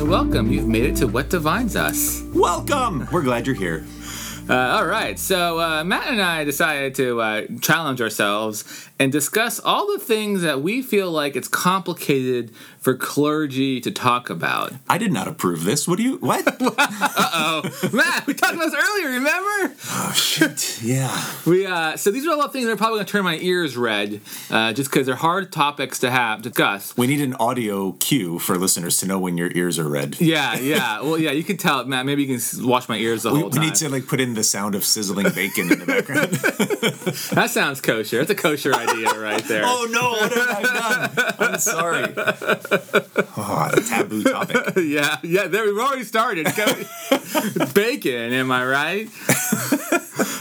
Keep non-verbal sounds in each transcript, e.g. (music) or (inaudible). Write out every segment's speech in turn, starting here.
and welcome. You've made it to What Divines Us. Welcome! We're glad you're here. Uh, all right, so uh, Matt and I decided to uh, challenge ourselves and discuss all the things that we feel like it's complicated for clergy to talk about. I did not approve this. What do you. What? (laughs) Uh oh, Matt, we talked about this earlier. Remember? Oh shit! Yeah. We uh, so these are a lot of things that are probably going to turn my ears red, uh, just because they're hard topics to have discuss. We need an audio cue for listeners to know when your ears are red. Yeah, yeah. Well, yeah. You can tell, Matt. Maybe you can watch my ears the We, whole time. we need to like put in the sound of sizzling bacon in the background. (laughs) That sounds kosher. That's a kosher idea (laughs) right there. (laughs) oh no! What have I done? I'm sorry. (laughs) Oh, a taboo topic. (laughs) yeah, yeah. There we've already started. Bacon, am I right?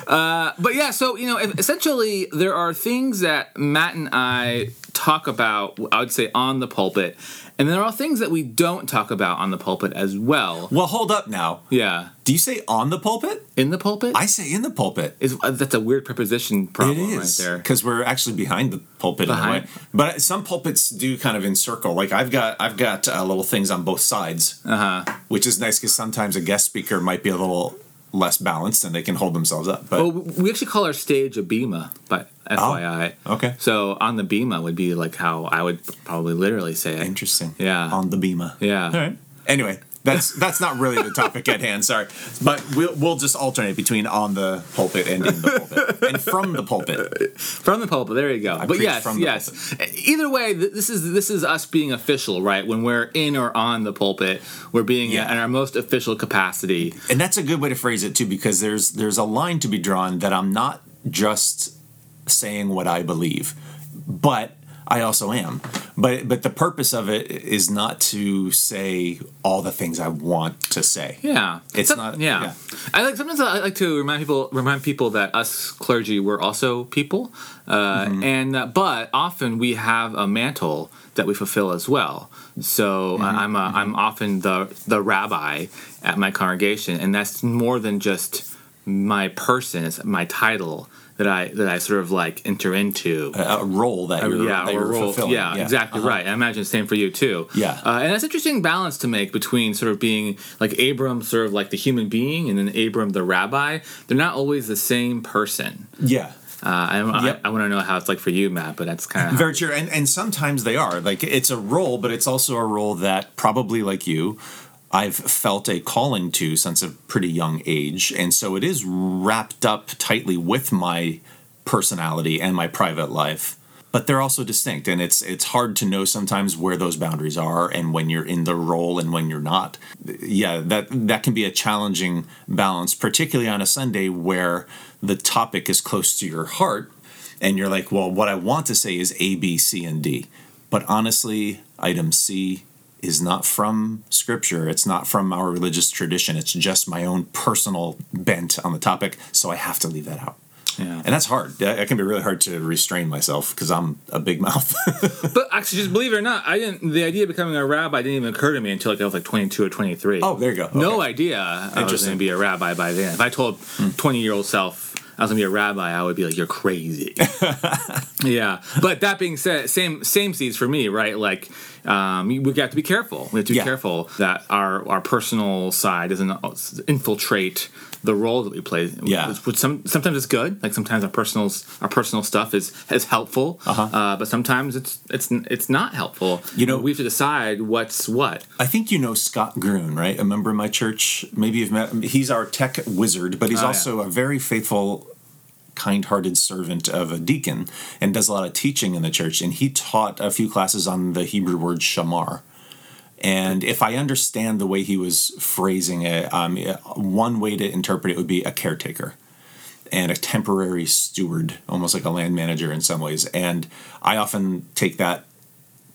uh, but yeah, so you know, essentially, there are things that Matt and I talk about. I would say on the pulpit, and there are things that we don't talk about on the pulpit as well. Well, hold up now. Yeah, Do you say on the pulpit? in the pulpit. I say in the pulpit. is uh, that's a weird preposition problem is right there. because we're actually behind the pulpit Behind- in a way. But some pulpits do kind of encircle. Like I've got, I've got uh, little things on both sides, Uh huh. which is nice because sometimes a guest speaker might be a little less balanced and they can hold themselves up. But Well, we actually call our stage a bema, but oh, FYI. okay. So on the bema would be like how I would probably literally say it. interesting. Yeah. on the bema. Yeah. All right. Anyway, that's that's not really the topic at hand. Sorry, but we'll we'll just alternate between on the pulpit and in the pulpit and from the pulpit. From the pulpit, there you go. but preach yes, from the yes. Either way, th- this is this is us being official, right? When we're in or on the pulpit, we're being Yeah. in our most official capacity. and that's a good way to phrase it too because there's there's a line to be drawn that i'm not just saying what i believe but i also am but but the purpose of it is not to say all the things i want to say Yeah, It's Some- not- Yeah. yeah. I like sometimes I like to remind people remind people that us clergy we're also people, uh, Mm-hmm. and uh, but often we have a mantle that we fulfill as well. So uh, Mm-hmm. I'm a, I'm often the the rabbi at my congregation, and that's more than just my person. It's my title that I that I sort of like enter into. a, a role that you're, yeah, that or you're role. fulfilling Yeah, exactly Uh-huh. right. I imagine the same for you too. Yeah. uh, and that's an interesting balance to make between sort of being like Abram, sort of like the human being, and then Abram, the rabbi. They're not always the same person. yeah Uh, I, Yep. I, I want to know how it's like for you, Matt, but that's kind of (laughs) Very true, and and sometimes they are like it's a role, but it's also a role that probably like you, I've felt a calling to since a pretty young age, and so it is wrapped up tightly with my personality and my private life. But they're also distinct, and it's it's hard to know sometimes where those boundaries are, and when you're in the role and when you're not. Yeah, that that can be a challenging balance, particularly on a Sunday where the topic is close to your heart and you're like, well, what I want to say is A, B, C, and D. But honestly, item C is not from scripture. It's not from our religious tradition. It's just my own personal bent on the topic. So I have to leave that out. yeah. And that's hard. That can be really hard to restrain myself because I'm a big mouth. (laughs) But actually, just believe it or not, I didn't. The idea of becoming a rabbi didn't even occur to me until like I was like 22 or 23. oh, there you go. No idea I was going to be a rabbi by then. If I told hmm. 20 year old self I was to be a rabbi, I would be like, "You're crazy." (laughs) yeah, but that being said, same same seeds for me, right? Like, um, we got to be careful. We have to be Yeah. careful that our our personal side doesn't infiltrate the role that we play. Yeah. which, which some sometimes it's good. Like sometimes our personal our personal stuff is is helpful, Uh-huh. uh, but sometimes it's it's it's not helpful. You know- we have to decide what's what. I think you know Scott Grun, right? A member of my church. Maybe you've met him. He's our tech wizard, but he's Oh, yeah. also a very faithful, kind hearted servant of a deacon and does a lot of teaching in the church. And he taught a few classes on the Hebrew word shamar. And if I understand the way he was phrasing it, um, one way to interpret it would be a caretaker and a temporary steward, almost like a land manager in some ways. And I often take that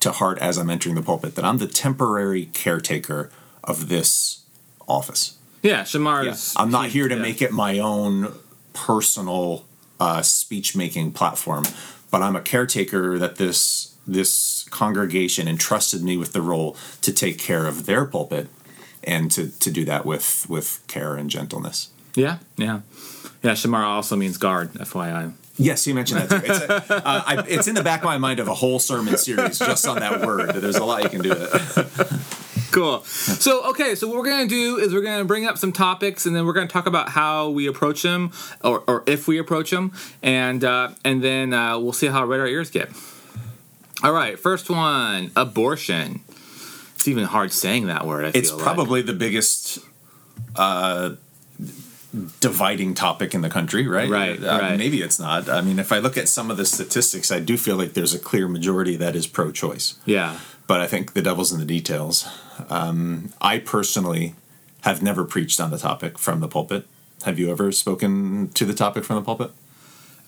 to heart as I'm entering the pulpit that I'm the temporary caretaker of this office. Yeah, Shamar's. I'm not here to yeah. make it my own personal uh, speech making platform, but I'm a caretaker that this this congregation entrusted me with the role to take care of their pulpit and to, to do that with with care and gentleness. Yeah, yeah, yeah. Shamar also means guard. FYI. Yes, you mentioned that. Too. It's, a, uh, I, it's in the back of my mind of a whole sermon series just on that word. There's a lot you can do with it. (laughs) cool. So, okay, so what we're going to do is we're going to bring up some topics and then we're going to talk about how we approach them or, or if we approach them. And, uh, and then uh, we'll see how red our ears get. All right, first one abortion. It's even hard saying that word. I It's like. probably the biggest uh, dividing topic in the country, right? Right, Uh, right. Maybe it's not. I mean, if I look at some of the statistics, I do feel like there's a clear majority that is pro-choice. Yeah. But I think the devil's in the details. Um, I personally have never preached on the topic from the pulpit. Have you ever spoken to the topic from the pulpit?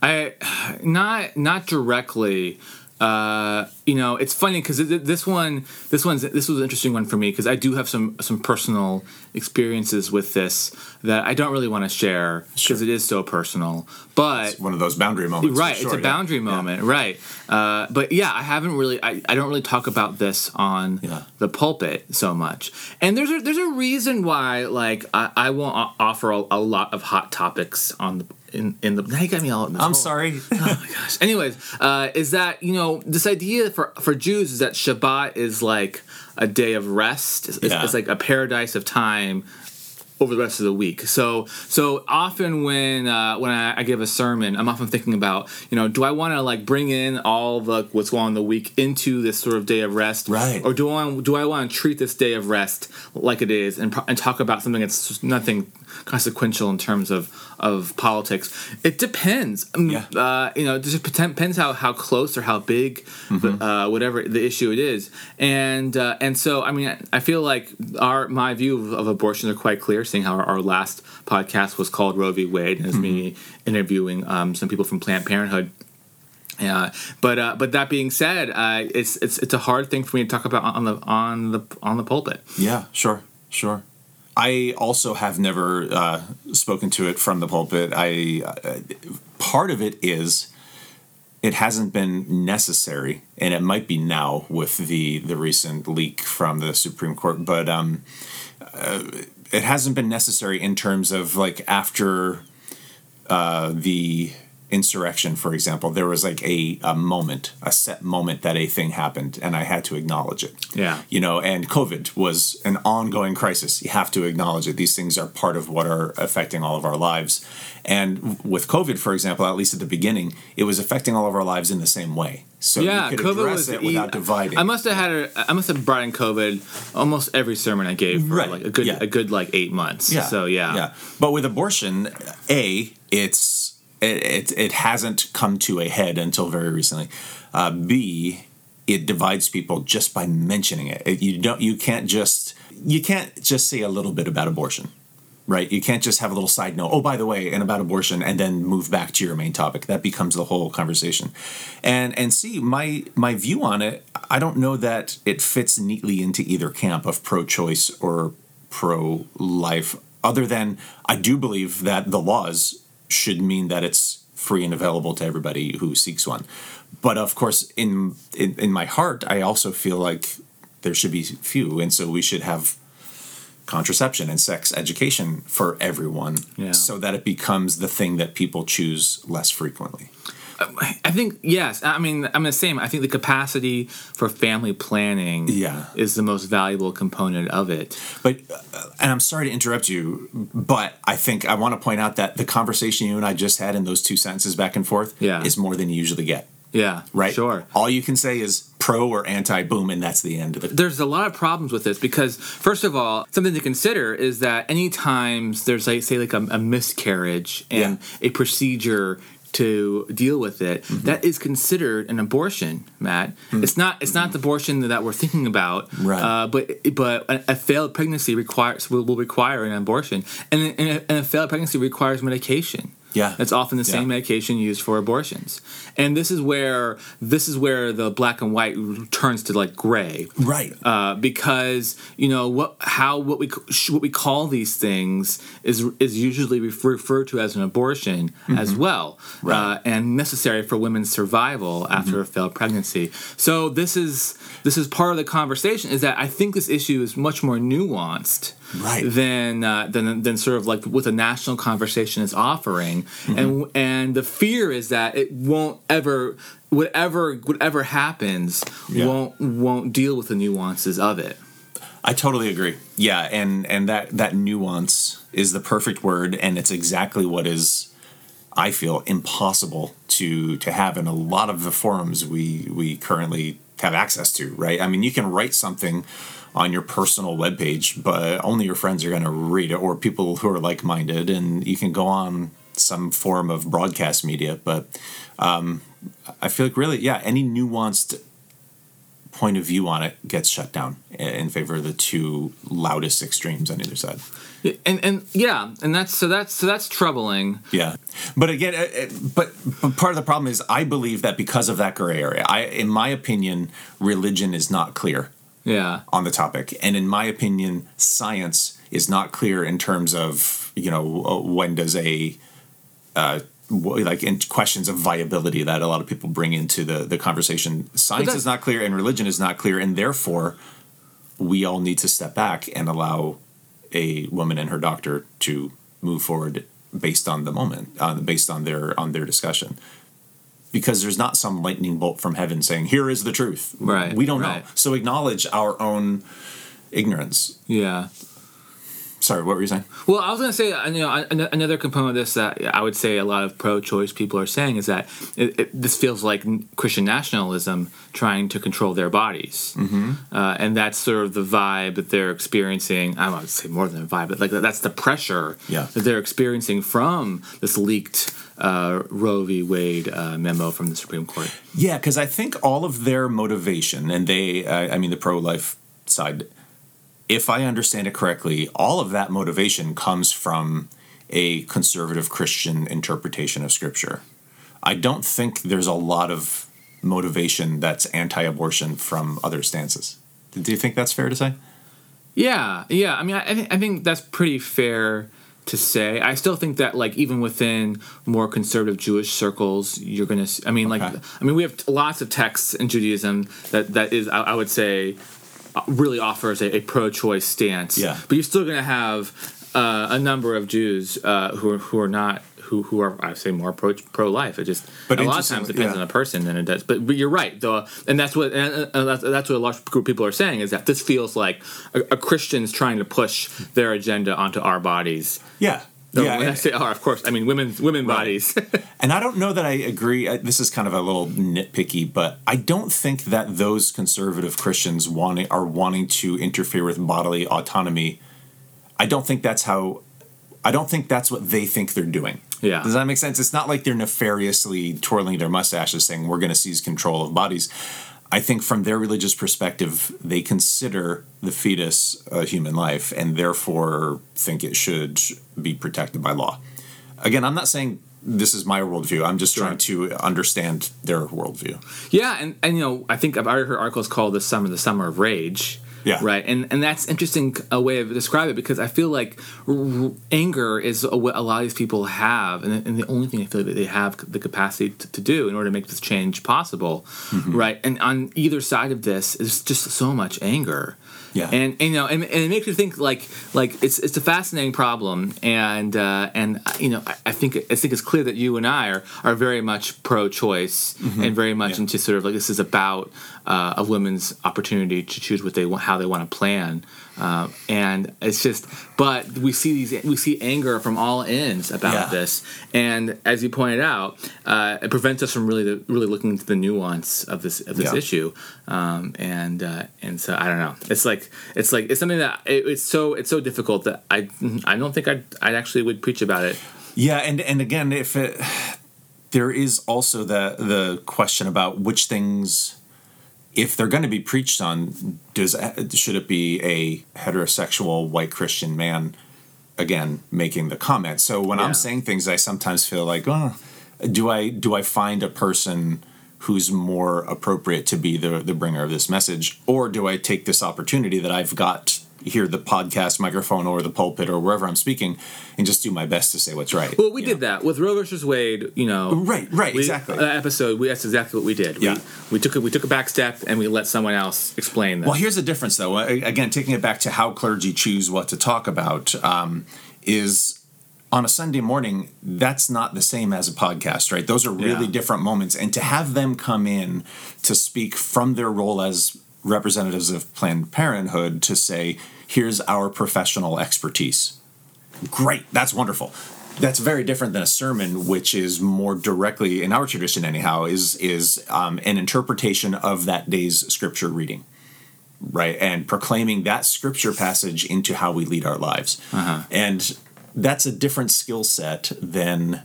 I (sighs) not not directly. Uh, you know, it's funny because this one, this one's this was an interesting one for me because I do have some some personal experiences with this that I don't really want to share because it is so personal. But One of those boundary moments. right, sure, it's a yeah. boundary moment, right? Uh, but yeah, I haven't really, I, I don't really talk about this on Yeah. the pulpit so much. And there's a there's a reason why, like, I, I won't offer a, a lot of hot topics on the in in the. Now you got me all. I'm whole- sorry. (laughs) Oh my gosh. Anyways, uh, is that you know this idea for for Jews is that Shabbat is like a day of rest. It's, it's- Yeah. it's like a paradise of time over the rest of the week. So so often when uh, when I, I give a sermon, I'm often thinking about you know do I want to like bring in all the what's going on the week into this sort of day of rest, Right. Or do I do I want to treat this day of rest like it is and and talk about something that's nothing consequential in terms of of politics? It depends. Um, Yeah. Uh, you know, it just depends how how close or how big, uh, whatever the issue it is, and uh, and so I mean, I feel like our my view of, abortion are quite clear. Seeing how our, our last podcast was called Roe v. Wade, and it's me interviewing um, some people from Planned Parenthood. Yeah, but uh, but that being said, uh, it's it's it's a hard thing for me to talk about on the on the on the pulpit. Yeah, sure, sure. I also have never uh, spoken to it from the pulpit. I uh, part of it is it hasn't been necessary, and it might be now with the the recent leak from the Supreme Court. But um, uh, it hasn't been necessary in terms of like after uh, the insurrection, for example, there was like a, a moment, a set moment that a thing happened, and I had to acknowledge it Yeah. you know and covid was an ongoing crisis you have to acknowledge it these things are part of what are affecting all of our lives and with covid for example at least at the beginning it was affecting all of our lives in the same way so yeah, you could COVID was it e- dividing I must have had a, I must have brought in COVID almost every sermon I gave for Right, like a good yeah. a good like eight months. Yeah. So yeah, yeah. But with abortion, a it's it, it it hasn't come to a head until very recently. Uh, B it divides people just by mentioning it. It- You don't you can't just you can't just say a little bit about abortion. Right, you can't just have a little side note. Oh, by the way, and about abortion, and then move back to your main topic. That becomes the whole conversation. And and see, my my view on it, I don't know that it fits neatly into either camp of pro-choice or pro-life. Other than I do believe that the laws should mean that it's free and available to everybody who seeks one. But of course, in in, in my heart, I also feel like there should be few, and so we should have contraception and sex education for everyone Yeah. so that it becomes the thing that people choose less frequently. I think yes. I mean, I'm the same. I think the capacity for family planning Yeah. is the most valuable component of it. But, uh, and I'm sorry to interrupt you, but I think I want to point out that the conversation you and I just had in those two sentences back and forth Yeah. is more than you usually get, Yeah, right? Sure. All you can say is pro or anti, boom, and that's the end of it. there's a lot of problems with this because first of all something to consider is that any times there's like say like a, a miscarriage and a procedure to deal with it Mm-hmm. that is considered an abortion matt it's not it's not the abortion that we're thinking about Mm-hmm. Right. uh, but but a, a failed pregnancy requires will, will require an abortion and, and, a, and a failed pregnancy requires medication Yeah. that's often the same Yeah. medication used for abortions and this is where this is where the black and white turns to like gray Right. uh, because you know what how what we what we call these things is is usually referred to as an abortion as well, Mm-hmm. Right. Mm-hmm. uh, and necessary for women's survival after a failed pregnancy. So this is this is part of the conversation. Is that I think this issue is much more nuanced Right. than uh, than than sort of like what the national conversation is offering, Mm-hmm. and and the fear is that it won't ever whatever whatever happens Yeah. won't won't deal with the nuances of it. I totally agree. Yeah, and and that that nuance is the perfect word, and it's exactly what is, I feel, impossible to to have in a lot of the forums we we currently have access to. Right? I mean, you can write something on your personal webpage, but only your friends are going to read it, or people who are like minded, and you can go on some form of broadcast media, but. Um, I feel like really, yeah, any nuanced point of view on it gets shut down in favor of the two loudest extremes on either side. And and yeah, and that's so that's so that's troubling. Yeah, but again, it, it, but, but part of the problem is I believe that because of that gray area, I, in my opinion, religion is not clear. Yeah. On the topic, and in my opinion, science is not clear in terms of you know uh, when does a uh, like in questions of viability that a lot of people bring into the the conversation. Science is not clear and religion is not clear, and therefore we all need to step back and allow a woman and her doctor to move forward based on the moment, uh, based on their on their discussion. Because there's not some lightning bolt from heaven saying, "Here is the truth." Right. We don't right. know. So acknowledge our own ignorance. Yeah sorry, what were you saying? Well, I was going to say, you know, another component of this that I would say a lot of pro-choice people are saying is that it, it, this feels like Christian nationalism trying to control their bodies, mm-hmm. uh, and that's sort of the vibe that they're experiencing. I would say more than a vibe, but like that's the pressure yeah. that they're experiencing from this leaked uh, Roe v. Wade uh, memo from the Supreme Court. Yeah, because I think all of their motivation, and they, I mean, the pro-life side if I understand it correctly, all of that motivation comes from a conservative Christian interpretation of Scripture. I don't think there's a lot of motivation that's anti abortion from other stances. Do you think that's fair to say? Yeah, yeah. I mean, I, I think that's pretty fair to say. I still think that, like, even within more conservative Jewish circles, you're gonna. I mean, okay. like, I mean, we have lots of texts in Judaism that that is, I, I would say, really offers a, a pro-choice stance. Yeah. But you're still to have uh, a number of Jews uh, who are, who are not who who are I say more pro pro life. It just but a lot of times depends yeah. on the person than it does. But, but you're right though, and that's what and, that's, that's what a large group of people are saying is that this feels like a, a Christian's trying to push their agenda onto our bodies. Yeah. No, yeah, when I say "are," of course, I mean women, women right. bodies. (laughs) and I don't know that I agree. Uh, this is kind of a little nitpicky, but I don't think that those conservative Christians wanting are wanting to interfere with bodily autonomy. I don't think that's how. I don't think that's what they think they're doing. Yeah. Does that make sense? It's not like they're nefariously twirling their mustaches saying we're going to seize control of bodies. I think from their religious perspective, they consider the fetus a human life and therefore think it should be protected by law. Again, I'm not saying this is my worldview. I'm just sure. trying to understand their worldview. Yeah, and, and you know, I think I've already heard articles called the summer the summer of rage yeah. Right. And and that's interesting a way of describing it because I feel like r- anger is a, what a lot of these people have, and, and, the only thing I feel that they have the capacity to, to, do in order to make this change possible. Mm-hmm. Right. And on either side of this is just so much anger. Yeah. And, and you know, and, and, it makes you think like like it's it's a fascinating problem, and uh, and you know, I, I, think I think it's clear that you and I are are very much pro-choice mm-hmm. and very much yeah. into sort of like this is about uh, a woman's opportunity to choose what they want, how they want to plan. Uh, and it's just, but we see these, we see anger from all ends about yeah. this, and as you pointed out, uh, it prevents us from really, really looking into the nuance of this of this yeah. issue. Um, and uh, and so I don't know. It's like it's like it's something that it, it's so it's so difficult that I I don't think I I actually would preach about it. Yeah, and and again, if it there is also the the question about which things if they're going to be preached on, does should it be a heterosexual white Christian man again making the comment? So when yeah. I'm saying things, I sometimes feel like, oh, do I do I find a person who's more appropriate to be the the bringer of this message, or do I take this opportunity that I've got hear the podcast microphone or the pulpit or wherever I'm speaking and just do my best to say what's right. Well, we did know? that with Roe versus Wade. You know, right, right, we, exactly. That episode, we, that's exactly what we did. Yeah. We, we took a, we took a back step and we let someone else explain that. Well, here's the difference, though. Again, taking it back to how clergy choose what to talk about um, is on a Sunday morning, that's not the same as a podcast, right? Those are really yeah. different moments. And to have them come in to speak from their role as representatives of Planned Parenthood to say, here's our professional expertise. Great, that's wonderful. That's very different than a sermon, which is more directly, in our tradition anyhow, is is um, an interpretation of that day's scripture reading, right? And proclaiming that scripture passage into how we lead our lives. Uh-huh. And that's a different skill set than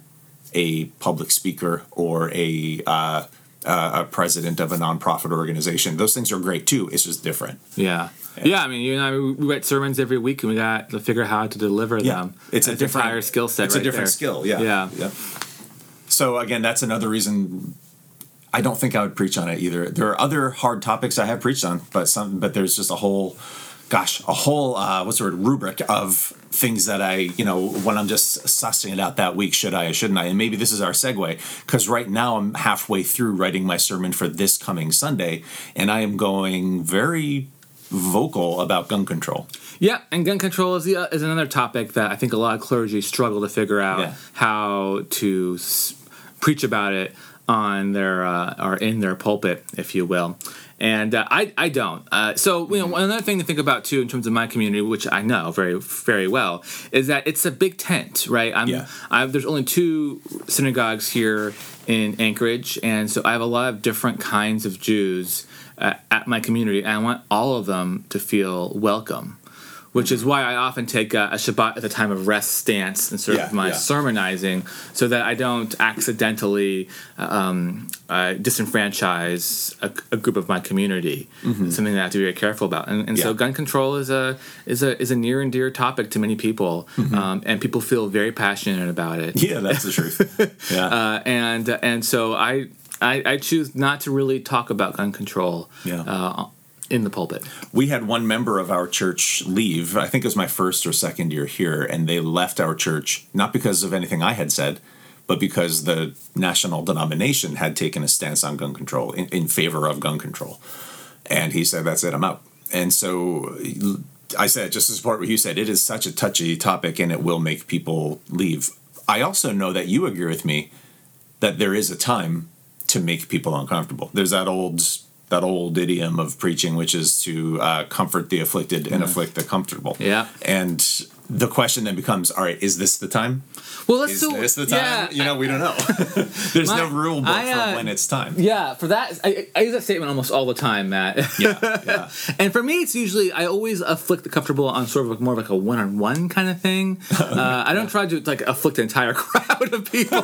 a public speaker or a uh, uh, a president of a nonprofit organization. Those things are great too. It's just different. Yeah. Yeah, I mean, you and I, we write sermons every week, and we got to figure out how to deliver Yeah, them. it's a That's different- entire skill set. It's a different there. skill. Yeah. Yeah. Yep. So again, that's another reason. I don't think I would preach on it either. There are other hard topics I have preached on, but some, but there's just a whole, gosh, a whole uh, what's the word rubric of things that I, you know, when I'm just sussing it out that week, should I or shouldn't I? And maybe this is our segue because right now I'm halfway through writing my sermon for this coming Sunday, and I am going very vocal about gun control. Yeah, and gun control is the, uh, is another topic that I think a lot of clergy struggle to figure out Yeah. how to s- preach about it on their uh, or in their pulpit, if you will. And uh, I I don't. Uh, so you know another thing to think about too in terms of my community, which I know very very well, is that it's a big tent, right? I'm, Yeah. I've, there's only two synagogues here in Anchorage, and so I have a lot of different kinds of Jews uh, at my community, and I want all of them to feel welcome. Which is why I often take a, a Shabbat at the time of rest stance in sort Yeah, of my yeah. sermonizing, so that I don't accidentally um, uh, disenfranchise a, a group of my community. It's something that I have to be very careful about. And, and so, Mm-hmm. Gun control is a is a is a near and dear topic to many people, um, and people feel very passionate about it. Mm-hmm. Yeah, that's the truth. (laughs) Yeah. Uh, and and so I, I I choose not to really talk about gun control. Yeah. Uh, in the pulpit. we had one member of our church leave. I think it was my first or second year here, and they left our church not because of anything I had said, but because the national denomination had taken a stance on gun control in, in favor of gun control. And he said, "That's it, I'm out." And so I said, just to support what you said, it is such a touchy topic, and it will make people leave. I also know that you agree with me that there is a time to make people uncomfortable. There's that old that old idiom of preaching, which is to uh, comfort the afflicted and afflict the comfortable. Yeah. And the question then becomes, all right, is this the time? Well, let's Is so this the time? yeah, you know, we don't know. (laughs) There's no My- rule book I, uh, for when it's time. Yeah, for that, I, I use that statement almost all the time, Matt. Yeah, yeah. (laughs) and for me, it's usually I always afflict the comfortable on sort of like more of like a one-on-one kind of thing. (laughs) Uh, I don't try to like afflict an entire crowd of people.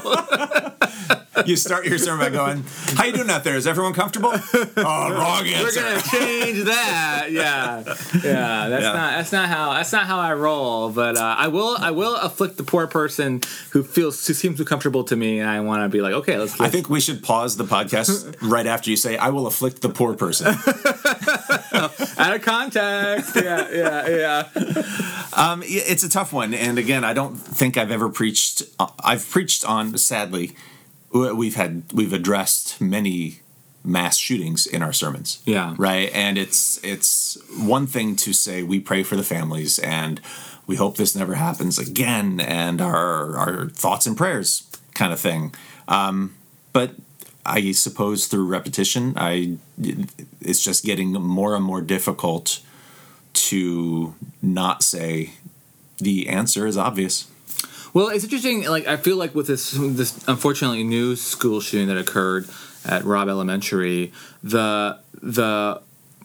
You start your sermon by going, "How you doing out there? Is everyone comfortable?" Oh, wrong answer. We're gonna change that. Yeah, yeah. That's Yeah. not that's not how that's not how I roll. But uh, I will I will afflict the poor person who feels who seems too comfortable to me, and I want to be like, okay, let's. I think we should pause the podcast (laughs) right after you say, "I will afflict the poor person." (laughs) out of context. Yeah, yeah, yeah. Um, it's a tough one, and again, I don't think I've ever preached. uh, I've preached on. Sadly, we've had we've addressed many mass shootings in our sermons. Yeah. right. And it's it's one thing to say we pray for the families and we hope this never happens again, and our our thoughts and prayers kind of thing. Um, but I suppose through repetition, I it's just getting more and more difficult to not say the answer is obvious. Well, it's interesting. Like I feel like with this this unfortunately new school shooting that occurred at Robb Elementary, the the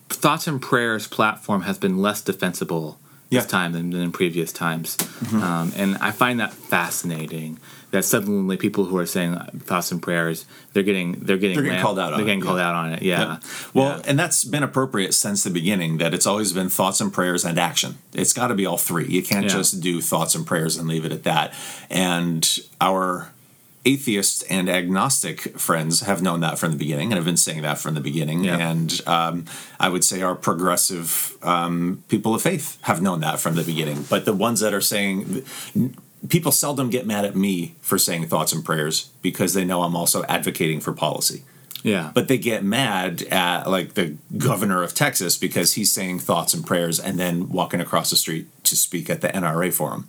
thoughts and prayers platform has been less defensible Yeah. this time than, than in previous times, um, and I find that fascinating. That suddenly people who are saying thoughts and prayers, they're getting they're getting They're getting called out on They're getting it, called yeah. out on it. Yeah. Well, Yeah. and that's been appropriate since the beginning. That it's always been thoughts and prayers and action. It's got to be all three. You can't Yeah. just do thoughts and prayers and leave it at that. And our atheist and agnostic friends have known that from the beginning and have been saying that from the beginning. Yeah. And um, I would say our progressive um, people of faith have known that from the beginning. But the ones that are saying, people seldom get mad at me for saying thoughts and prayers because they know I'm also advocating for policy yeah. but they get mad at like the governor of Texas because he's saying thoughts and prayers and then walking across the street to speak at the NRA forum.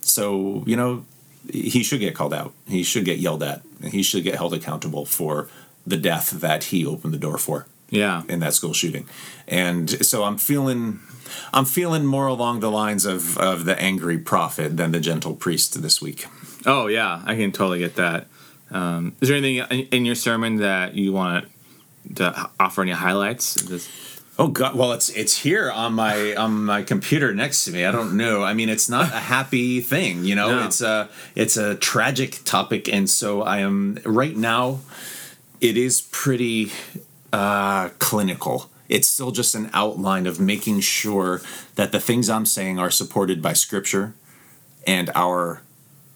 So, you know, he should get called out. He should get yelled at. He should get held accountable for the death that he opened the door for. Yeah. in that school shooting, and so I'm feeling. I'm feeling more along the lines of, of the angry prophet than the gentle priest this week. Oh yeah, I can totally get that. Um, is there anything in, in your sermon that you want to offer any highlights? This- Oh God! Well, it's it's here on my on my computer next to me. I don't know. I mean, it's not a (laughs) happy thing, you know. No. It's a it's a tragic topic, and so I am right now. It is pretty uh, clinical. It's still just an outline of making sure that the things I'm saying are supported by Scripture and our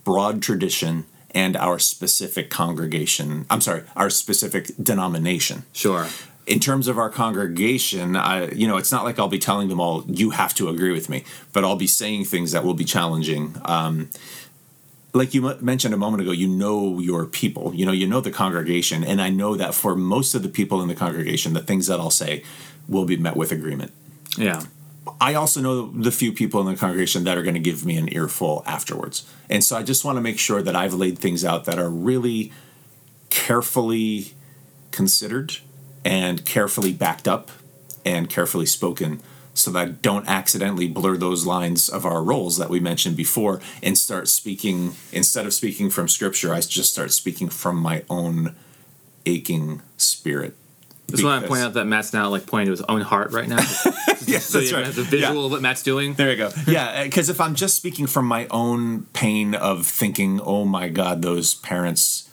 broad tradition and our specific congregation. I'm sorry, our specific denomination Sure. In terms of our congregation, I, you know, it's not like I'll be telling them all, you have to agree with me, but I'll be saying things that will be challenging. Um, like you mentioned a moment ago, you know your people, you know, you know the congregation. And I know that for most of the people in the congregation, the things that I'll say will be met with agreement. Yeah. I also know the few people in the congregation that are going to give me an earful afterwards. And so I just want to make sure that I've laid things out that are really carefully considered and carefully backed up and carefully spoken so that I don't accidentally blur those lines of our roles that we mentioned before and start speaking instead of speaking from scripture I just start speaking from my own aching spirit. Just want to Because- point out that Matt's now like pointing to his own heart right now. (laughs) Yes, so that's right. have a visual Yeah. of what Matt's doing. There you go. (laughs) Yeah, because if I'm just speaking from my own pain of thinking, oh my God, those parents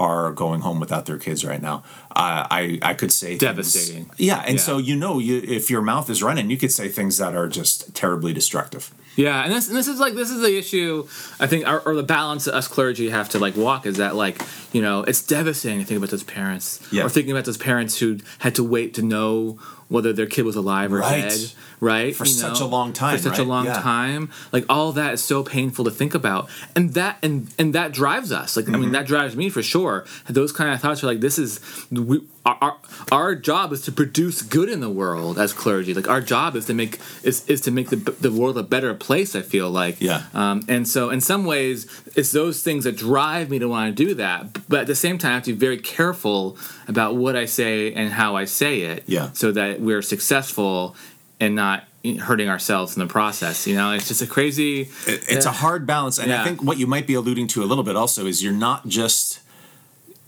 are going home without their kids right now, uh, I I could say things- Devastating. yeah, and Yeah. so you know, you if your mouth is running, you could say things that are just terribly destructive. Yeah, and this and this is like this is the issue. I think, or, or the balance that us clergy have to like walk is that like you know it's devastating to think about those parents, Yeah. or thinking about those parents who had to wait to know whether their kid was alive or Right. dead, right? For You such a long time, for such a long Yeah. time. Like all that is so painful to think about, and that and and that drives us. Like I Mm-hmm. mean, that drives me for sure. Those kind of thoughts are like this is we. Our, our, our job is to produce good in the world as clergy. Like our job is to make is, is to make the, the world a better place. I feel like Yeah. um, and so, in some ways, it's those things that drive me to want to do that. But at the same time, I have to be very careful about what I say and how I say it, Yeah. so that we're successful and not hurting ourselves in the process. You know, it's just a crazy. It- it's a uh, hard balance, and Yeah. I think what you might be alluding to a little bit also is you're not just.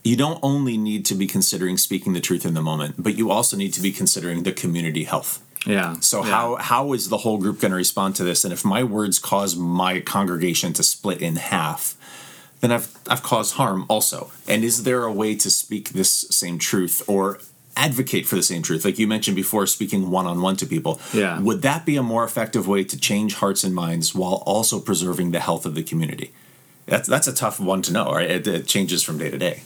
You don't only need to be considering speaking the truth in the moment, but you also need to be considering the community health. Yeah. So yeah. how how is the whole group going to respond to this? And if my words cause my congregation to split in half, then I've I've caused harm also. And is there a way to speak this same truth or advocate for the same truth? Like you mentioned before, speaking one on one to people. Yeah. Would that be a more effective way to change hearts and minds while also preserving the health of the community? That's that's a tough one to know. Right? It, it changes from day to day.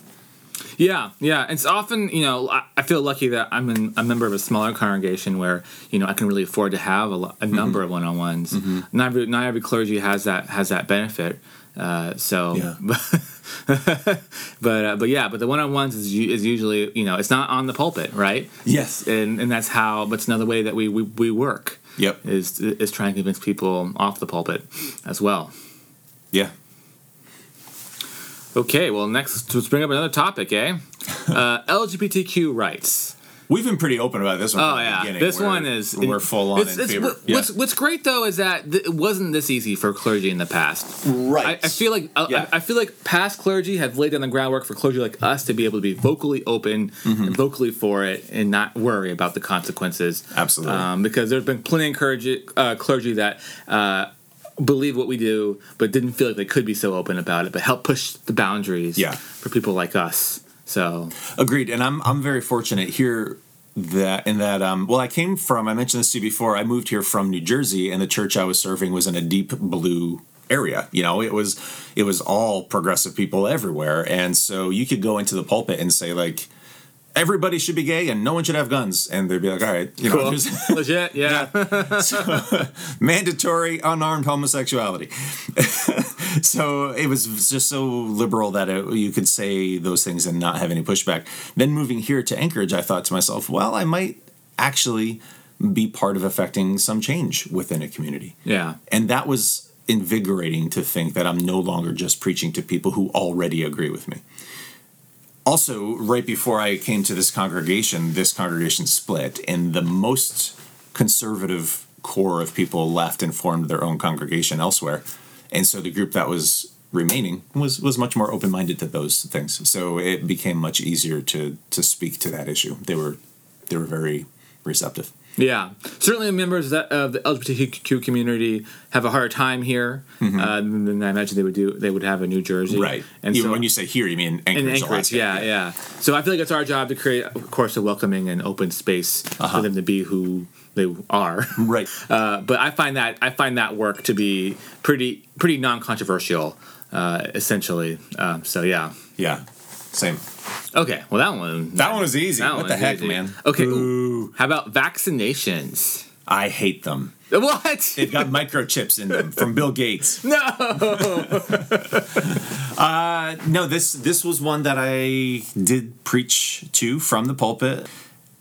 Yeah, yeah. It's often, you know, I, feel lucky that I'm in, a member of a smaller congregation where, you know, I can really afford to have a, a mm-hmm. number of one-on-ones. Mm-hmm. Not every not every clergy has that has that benefit. Uh, so, Yeah. (laughs) but uh, but yeah, but the one-on-ones is is usually, you know, it's not on the pulpit, right? Yes. And and that's how. But it's another way that we we, we work. Yep. Is is trying to convince people off the pulpit as well. Yeah. Okay, well, next let's bring up another topic, eh? (laughs) Uh, LGBTQ rights. We've been pretty open about this one. Oh from the yeah, beginning. this We're- one is we're full on it's, in it's- favor. what- What's What's great though is that th- it wasn't this easy for clergy in the past. Right. I, I feel like uh, Yeah. I, I feel like past clergy have laid down the groundwork for clergy like us to be able to be vocally open Mm-hmm. and vocally for it and not worry about the consequences. Absolutely. um, because there's been plenty of clergy, uh, clergy that. Uh, believe what we do but didn't feel like they could be so open about it but help push the boundaries Yeah. for people like us so Agreed, and I'm I'm very fortunate here that in that um well I came from I mentioned this to you before I moved here from New Jersey and the church I was serving was in a deep blue area you know it was it was all progressive people everywhere and so you could go into the pulpit and say like everybody should be gay and no one should have guns and they'd be like all right you know cool. (laughs) legit yeah (laughs) (laughs) mandatory unarmed homosexuality. So it was just so liberal that it, you could say those things and not have any pushback. Then moving here to Anchorage, I thought to myself, well, I might actually be part of affecting some change within a community. yeah And that was invigorating to think that I'm no longer just preaching to people who already agree with me. also, right before I came to this congregation, this congregation split, and the most conservative core of people left and formed their own congregation elsewhere. And so the group that was remaining was was much more open minded to those things. So it became much easier to to speak to that issue. They were they were very receptive. Yeah, certainly members of the LGBTQ community have a hard time here mm-hmm. uh, than I imagine they would do. They would have in New Jersey, right? And Even so, when you say here, you mean Anchorage, Anchorage, yeah, yeah, yeah, So I feel like it's our job to create, of course, a welcoming and open space uh-huh. for them to be who they are, right? (laughs) Uh, but I find that I find that work to be pretty pretty non controversial, uh, essentially. Um, so yeah, yeah, same. Okay, well that one that one was easy. That what the heck, easy. man? Okay, ooh. how about vaccinations? I hate them. (laughs) What? They've got microchips in them from Bill Gates. (laughs) No. uh, no, this this was one that I did preach to from the pulpit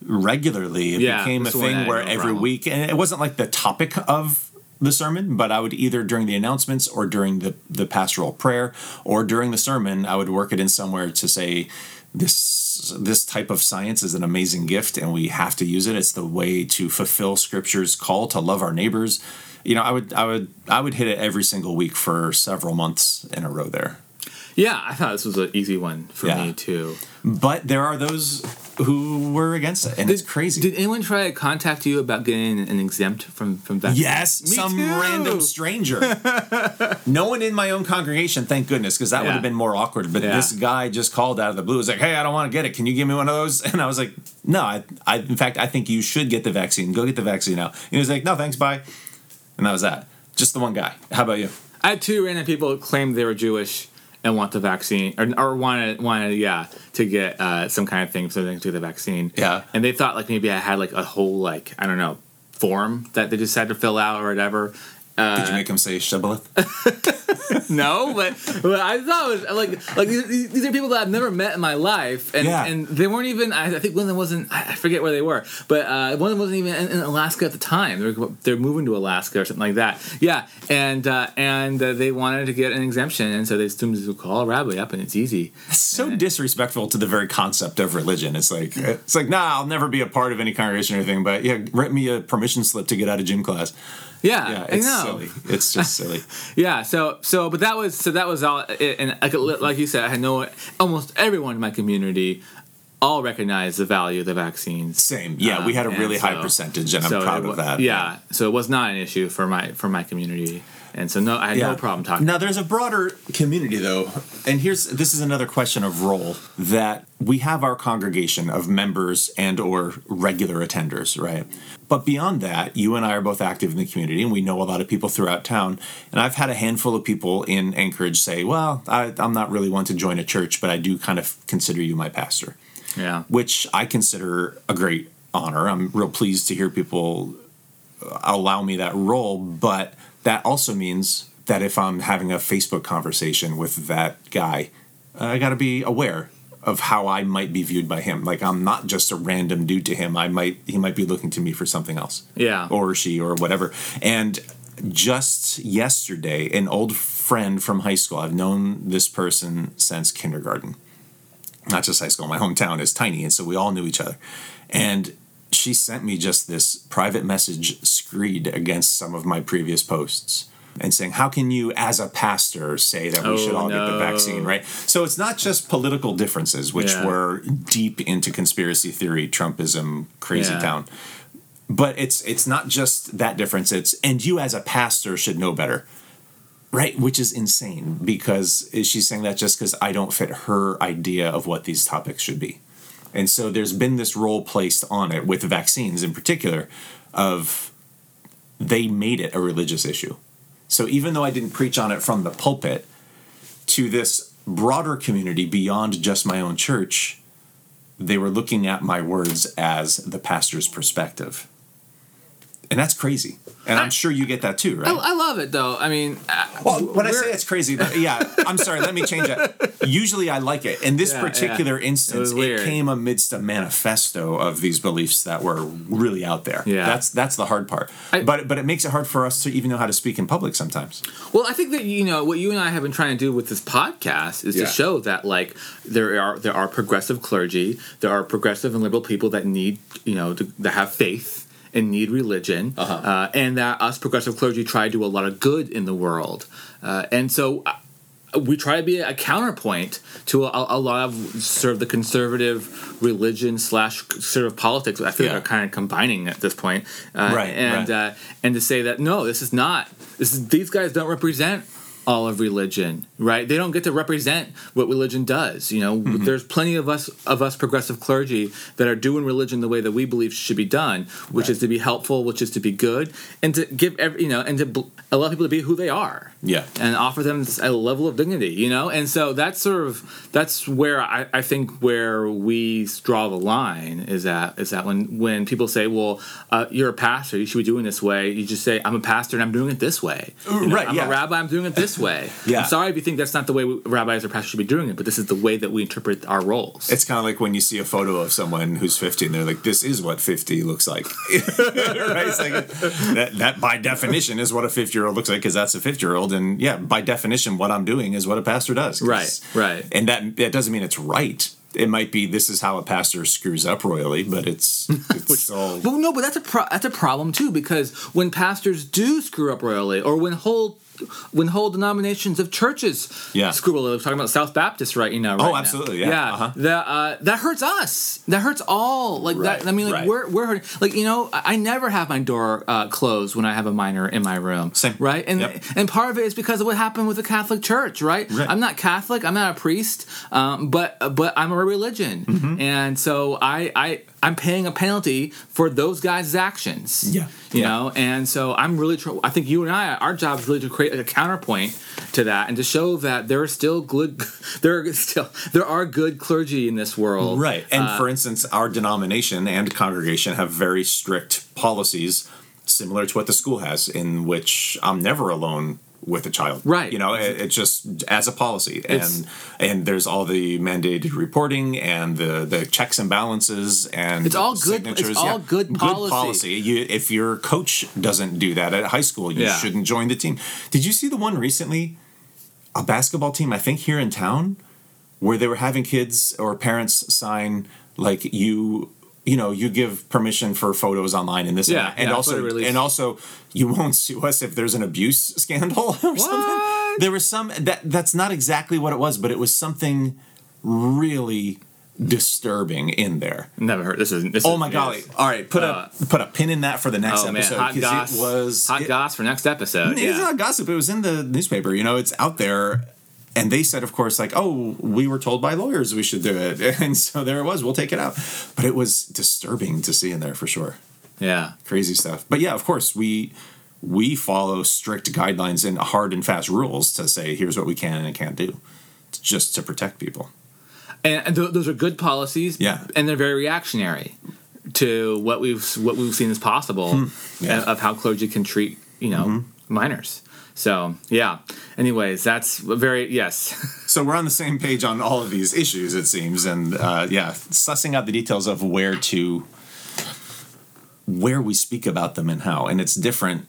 regularly. It yeah, became a thing where every problem. week, and it wasn't like the topic of the sermon, but I would either during the announcements or during the, the pastoral prayer or during the sermon, I would work it in somewhere to say, this this type of science is an amazing gift and we have to use it it's the way to fulfill scripture's call to love our neighbors you know i would i would i would hit it every single week for several months in a row there yeah i thought this was an easy one for yeah. me too but there are those who were against it, and did, it's crazy. Did anyone try to contact you about getting an exempt from from that? Yes, Me some too. random stranger. (laughs) no one in my own congregation, thank goodness, because that yeah. would have been more awkward. But yeah. this guy just called out of the blue. Was like, "Hey, I don't want to get it. Can you give me one of those?" (laughs) And I was like, "No, I, I in fact, I think you should get the vaccine. Go get the vaccine now." And he was like, "No, thanks, bye." And that was that. Just the one guy. How about you? I had two random people claim they were Jewish and want the vaccine or, or wanted wanted yeah to get uh, some kind of thing so they can do the vaccine. Yeah. And they thought like maybe I had like a whole like I don't know form that they just had to fill out or whatever. Uh, Did you make him say Shibboleth? (laughs) no, but, but I thought it was like like these, these, are people that I've never met in my life, and yeah. and they weren't even. I, I, think one of them wasn't. I forget where they were, but uh, one of them wasn't even in, in, Alaska at the time. They're they're moving to Alaska or something like that. Yeah, and uh, and uh, they wanted to get an exemption, and so they assumed to call a rabbi up, and it's easy. It's so and disrespectful to the very concept of religion. It's like it's like nah, I'll never be a part of any congregation or anything, but yeah, write me a permission slip to get out of gym class. Yeah, yeah, it's silly. It's just silly. (laughs) yeah. So so, but that was so that was all. And like, like you said, I know almost everyone in my community all recognize the value of the vaccines. Same. Yeah, um, we had a really high percentage, and I'm so proud of that. Yeah, yeah, so it was not an issue for my for my community. And so no, I had yeah. no problem talking. Now there's a broader community though, and here's this is another question of role that we have our congregation of members and or regular attenders, right? But beyond that, you and I are both active in the community, and we know a lot of people throughout town. And I've had a handful of people in Anchorage say, "Well, I, I'm not really one to join a church, but I do kind of consider you my pastor." Yeah, which I consider a great honor. I'm real pleased to hear people allow me that role, but that also means that if I'm having a Facebook conversation with that guy, uh, I got to be aware of how I might be viewed by him. Like I'm not just a random dude to him. I might he might be looking to me for something else. Yeah. Or she or whatever. And just yesterday, an old friend from high school. I've known this person since kindergarten. Not just high school. My hometown is tiny, and so we all knew each other. And she sent me just this private message screed against some of my previous posts and saying, How can you, as a pastor, say that we oh, should all no. get the vaccine, right? So it's not just political differences, which yeah. were deep into conspiracy theory, Trumpism, crazy yeah. town. But it's it's not just that difference, it's and you as a pastor should know better. Right, which is insane because she's saying that just because I don't fit her idea of what these topics should be. And so there's been this role placed on it with vaccines in particular of they made it a religious issue. So even though I didn't preach on it from the pulpit to this broader community beyond just my own church, they were looking at my words as the pastor's perspective. And that's crazy. And I'm sure you get that too, right? I, I love it though. I mean, uh, Well, when I say it's crazy, yeah, I'm sorry. Let me change that. Usually, I like it. In this Yeah, particular yeah. instance, It it, came amidst a manifesto of these beliefs that were really out there. Yeah. that's that's the hard part. I- but but it makes it hard for us to even know how to speak in public sometimes. Well, I think that you know what you and I have been trying to do with this podcast is Yeah. to show that like there are there are progressive clergy, there are progressive and liberal people that need you know to, that have faith and need religion, Uh-huh. uh, and that us progressive clergy try to do a lot of good in the world, uh, and so. Uh, we try to be a counterpoint to a, a lot of sort of the conservative religion slash sort of politics. I feel Yeah. like they're kind of combining at this point, uh, Right, And right. Uh, and to say that no, this is not. This is these guys don't represent all of religion, right? They don't get to represent what religion does. You know, Mm-hmm. there's plenty of us of us progressive clergy that are doing religion the way that we believe should be done, which Right. is to be helpful, which is to be good, and to give every you know, and to bl- allow people to be who they are Yeah. and offer them a level of dignity, you know? And so that's sort of that's where I, I think where we draw the line is that is that when when people say, Well, uh, you're a pastor, you should be doing this way, you just say, I'm a pastor and I'm doing it this way. You know, Right, I'm yeah. a rabbi, I'm doing it this way. (laughs) Yeah. I'm sorry if you think that's not the way we, rabbis or pastors should be doing it, but this is the way that we interpret our roles. It's kind of like when you see a photo of someone who's 50 and they're like, this is what 50 looks like. (laughs) right? It's like, that, that by definition is what a 50 year old looks like because that's a 50 year old. And yeah, by definition, what I'm doing is what a pastor does. Right, right. And that, that doesn't mean it's right. It might be this is how a pastor screws up royally, but it's, (laughs) it's all Well, no, but that's a pro- that's a problem too because when pastors do screw up royally, or when whole when whole denominations of churches Yeah. screw up, talking about Southern Baptist right you know. right now. absolutely, yeah, yeah. uh-huh. That uh, that hurts us. That hurts all. Like Right, that. I mean, like right. we're we're hurting. Like you know, I I never have my door uh, closed when I have a minor in my room. Same. Right, and Yep. and part of it is because of what happened with the Catholic Church. Right. Right. I'm not Catholic. I'm not a priest. Um, but but I'm a religion, Mm-hmm. and so I I I'm paying a penalty for those guys' actions. Yeah. You Yeah. know, and so I'm really. Tr- I think you and I, our job is really to create a counterpoint to that, and to show that there are still good, (laughs) there are still there are good clergy in this world. Right. And Uh, for instance, our denomination and congregation have very strict policies similar to what the school has, in which I'm never alone with a child. Right. You know, it, it's just as a policy. It's- and and there's all the mandated reporting and the, the checks and balances and It's all good- it's signatures. all good policy. policy. You, if your coach doesn't do that at high school, you Yeah. shouldn't join the team. Did you see the one recently? A basketball team, I think here in town, where they were having kids or parents sign like you you know you give permission for photos online and this Yeah, and, yeah, also and also you won't sue us if there's an abuse scandal (laughs) or something there was some that that's not exactly what it was but it was something really disturbing in there Never heard. This is. This oh my golly news. all right put Uh, a put a pin in that for the next Oh man, episode hot 'cause goss. it was hot it- goss for next episode. it's Yeah. not gossip. It was in the newspaper. You know, it's out there. And they said, of course, like, oh, we were told by lawyers we should do it. (laughs) And so there it was. We'll take it out. But it was disturbing to see in there for sure. yeah. Crazy stuff. But yeah, of course, we we follow strict guidelines and hard and fast rules to say here's what we can and can't do. It's just to protect people. and, and th- those are good policies. Yeah. and they're very reactionary to what we've what we've seen as possible Hmm. Yeah. Mm-hmm. of how clergy can treat you know minors. So yeah. Anyways, that's very yes. (laughs) So we're on the same page on all of these issues, it seems, and uh, yeah, sussing out the details of where to, where we speak about them and how, and it's different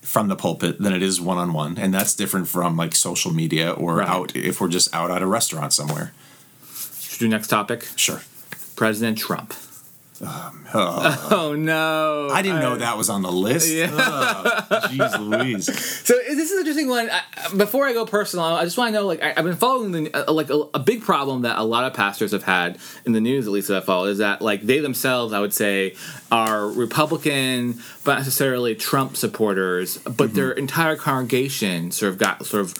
from the pulpit than it is one on one, and that's different from like social media or Right. out if we're just out at a restaurant somewhere. Should we do next topic? Sure. President Trump. Oh, Oh no! I didn't know that was on the list. Yeah. Jeez Louise. (laughs) So this is an interesting one. I, before I go personal, I just want to know, like, I, I've been following the uh, like a, a big problem that a lot of pastors have had in the news, at least that I follow, is that like they themselves, I would say, are Republican, but not necessarily Trump supporters, but their entire congregation sort of got sort of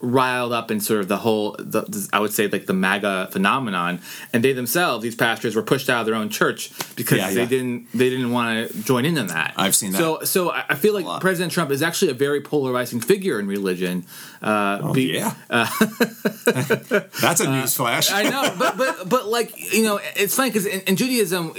riled up in sort of the whole, the, I would say like the MAGA phenomenon, and they themselves, these pastors, were pushed out of their own church because Yeah, they yeah. didn't they didn't want to join in on that. I've seen that So so I feel like. President Trump is actually a very polarizing figure in religion. Uh, Oh, be- yeah. (laughs) That's a news flash. I know, but but but like you know, it's funny because in, in Judaism,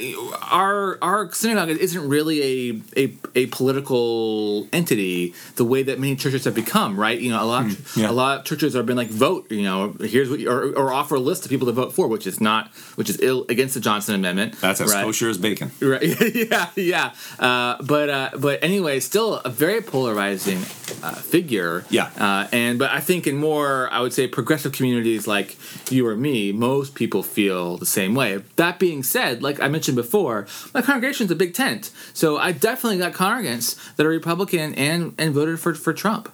our our synagogue isn't really a, a a political entity the way that many churches have become, right? You know, a lot Hmm, yeah. a lot churches have been like vote. You know, here's what you, or, or offer a list of people to vote for, which is not which is ill against the Johnson Amendment. That's as right? kosher as bacon. Right. (laughs) yeah, yeah. Uh, but uh, but anyway, still a very polarizing uh, figure. Yeah. Uh, and but I think in more, I would say, progressive communities like you or me, most people feel the same way. That being said, like I mentioned before, my congregation's a big tent, so I definitely got congregants that are Republican and and voted for for Trump.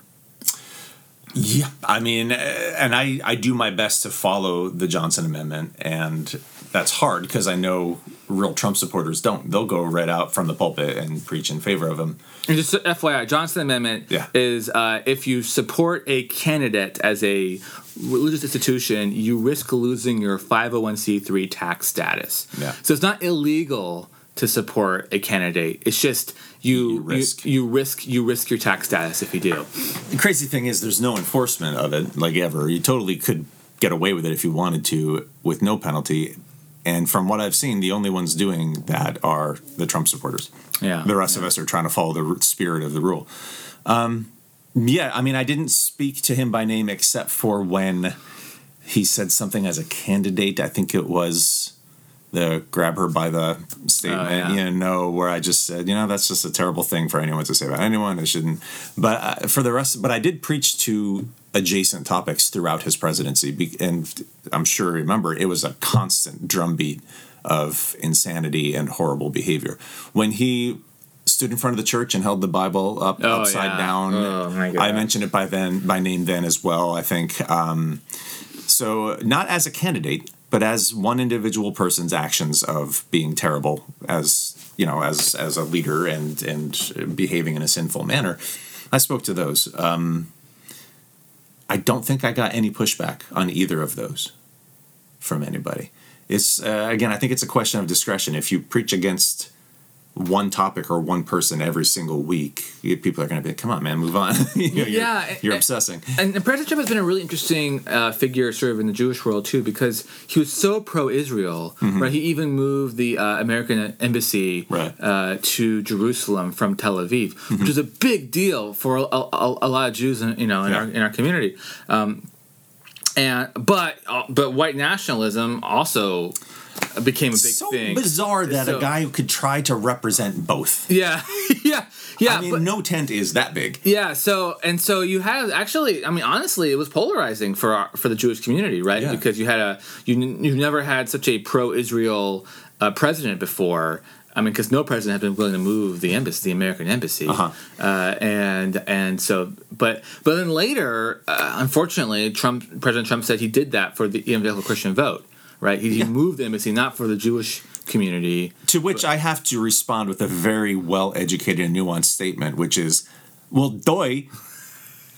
Yeah, I mean, uh, and I I do my best to follow the Johnson Amendment, and that's hard because I know real Trump supporters don't. They'll go right out from the pulpit and preach in favor of him. And just FYI, Johnson Amendment Yeah. is uh, if you support a candidate as a religious institution, you risk losing your 501c3 tax status. Yeah. So it's not illegal to support a candidate. It's just you You risk. you, you risk you risk your tax status if you do. The crazy thing is, there's no enforcement of it, like ever. You totally could get away with it if you wanted to, with no penalty. And from what I've seen, the only ones doing that are the Trump supporters. Yeah. The rest of us are trying to follow the spirit of the rule. Um, yeah, I mean, I didn't speak to him by name except for when he said something as a candidate. I think it was the grab her by the statement, Oh, yeah. you know, where I just said, you know, that's just a terrible thing for anyone to say about anyone. It shouldn't. But uh, for the rest, but I did preach to adjacent topics throughout his presidency, and I'm sure you remember it was a constant drumbeat of insanity and horrible behavior. When he stood in front of the church and held the Bible up Oh, upside yeah. down, Oh. I mentioned it by then by name then as well. I think um, so. Not as a candidate, but as one individual person's actions of being terrible as you know as as a leader and and behaving in a sinful manner. I spoke to those. Um, I don't think I got any pushback on either of those from anybody. It's uh, again, I think it's a question of discretion. If you preach against one topic or one person every single week, people are going to be, like, "Come on, man, move on." (laughs) You know, you're- Yeah, you're, and- obsessing. And, and President Trump has been a really interesting uh, figure, sort of in the Jewish world too, because he was so pro-Israel, right? He even moved the uh, American embassy Right. uh, to Jerusalem from Tel Aviv, which is a big deal for a, a, a lot of Jews, in, you know, in Yeah. our in our community. Um, and but uh, but white nationalism also became a big so thing. bizarre that So- a guy could try to represent both. Yeah, (laughs) yeah, yeah. I mean, but, no tent is that big. Yeah, so and so you had actually, I mean, honestly, it was polarizing for our, for the Jewish community, right? Yeah. Because you had a you you've never had such a pro-Israel uh, president before. I mean, because no president has been willing to move the embassy, the American embassy, Uh-huh. uh, and and so, but but then later, uh, unfortunately, Trump President Trump said he did that for the evangelical Christian vote, right? He, he moved the embassy not for the Jewish community. To which I have to respond with a very well educated and nuanced statement, which is, well, doy.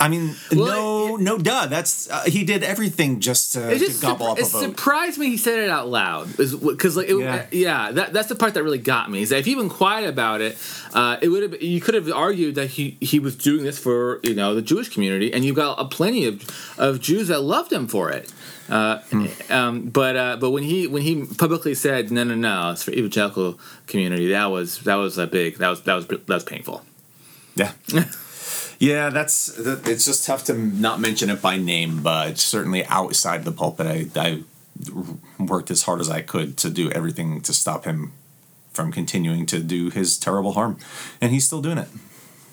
I mean, Well, no, no, duh. That's uh, he did everything just to, It to gobble up a it vote. surprised me he said it out loud because like it, Yeah. yeah, that, that's the part that really got me is that if he'd been quiet about it uh, it would have you could have argued that he he was doing this for you know the Jewish community and you've got a plenty of of Jews that loved him for it uh, Hmm. um, but uh, but when he when he publicly said no no no it's for evangelical community that was that was a big that was that was that was painful Yeah. (laughs) yeah, that's that, it's just tough to not mention it by name, but certainly outside the pulpit, I, I worked as hard as I could to do everything to stop him from continuing to do his terrible harm, and he's still doing it.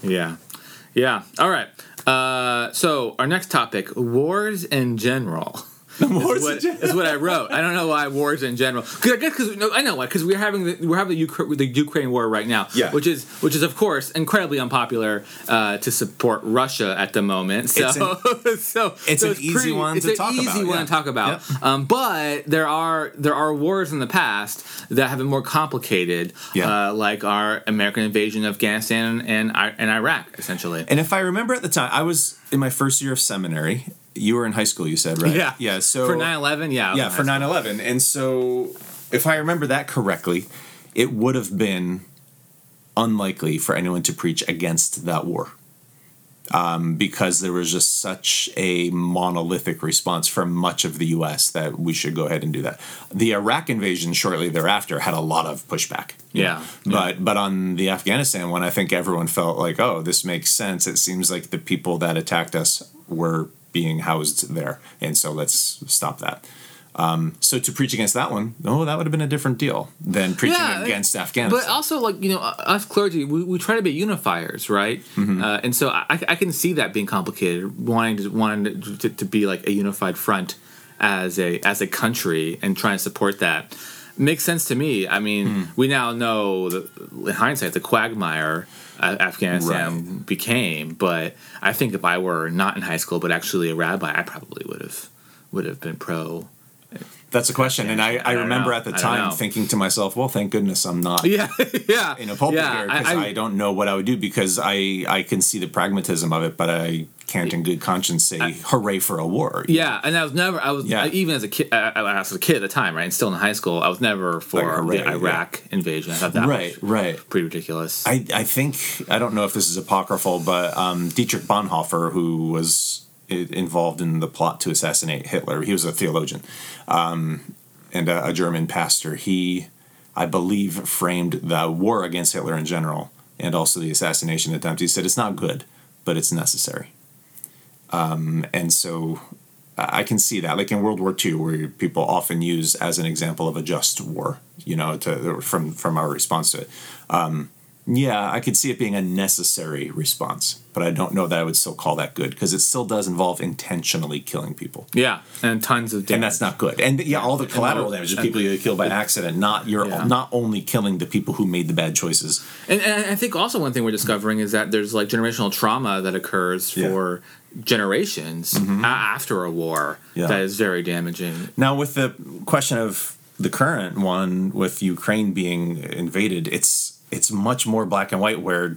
Yeah. Yeah. All right. Uh, so our next topic: wars in general. (laughs) Wars is, what, is what I wrote. I don't know why wars in general. Because I guess because no, I know why. Because we're having the, we're having the, Ukra- the Ukraine war right now. Yeah. Which is which is of course incredibly unpopular uh, to support Russia at the moment. So It's (laughs) so it's so an easy one it's to an talk easy about, one yeah. to talk about. Yep. Um, but there are there are wars in the past that have been more complicated. Yeah. Uh, like our American invasion of Afghanistan and and Iraq essentially. And if I remember at the time, I was in my first year of seminary, you were in high school. You said right? Yeah. yeah. So for 9/11, yeah. Yeah for high 9-11 and so if i remember that correctly it would have been unlikely for anyone to preach against that war um, because there was just such a monolithic response from much of the us that we should go ahead and do that the iraq invasion shortly thereafter had a lot of pushback Yeah. know. but but on the afghanistan one i think everyone felt like oh this makes sense it seems like the people that attacked us were being housed there and so let's stop that um, so to preach against that one, no, that would have been a different deal than preaching Yeah, against Afghanistan. But also, like you know, us clergy, we, we try to be unifiers, right? Mm-hmm. Uh, and so I, I can see that being complicated, wanting to wanting to, to, be like a unified front as a as a country and trying to support that makes sense to me. I mean, Hmm. we now know the, in hindsight the quagmire Afghanistan became, but I think if I were not in high school but actually a rabbi, I probably would have would have been pro. That's a question, and I, I I remember know. at the time thinking to myself, "Well, thank goodness I'm not (laughs) Yeah, yeah, in a pulpit yeah, here because I, don't know what I would do because I I can see the pragmatism of it, but I can't in good conscience say hooray for a war." Yeah, and I was never. I was Yeah. I- even as a kid. I, I was a kid at the time, right? And still in high school, I was never for Like, hooray, the yeah. Iraq invasion. I thought that right, was right. pretty ridiculous. I, I think I don't know if this is apocryphal, but um, Dietrich Bonhoeffer, who was involved in the plot to assassinate Hitler, he was a theologian um, and a, a German pastor. He, I believe, framed the war against Hitler in general and also the assassination attempt. He said it's not good, but it's necessary. Um, and so I can see that, like in World War II, where people often use as an example of a just war, you know, to from from our response to it. Um, yeah, I could see it being a necessary response, but I don't know that I would still call that good because it still does involve intentionally killing people, yeah, and tons of damage. and that's not good. And yeah, all the collateral damage, the people you kill by accident, not you're Yeah. not only killing the people who made the bad choices. And, and I think also one thing we're discovering is that there's like generational trauma that occurs Yeah. Generations mm-hmm. a- after a war Yeah. that is very damaging. Now, with the question of the current one with Ukraine being invaded, it's it's much more black and white where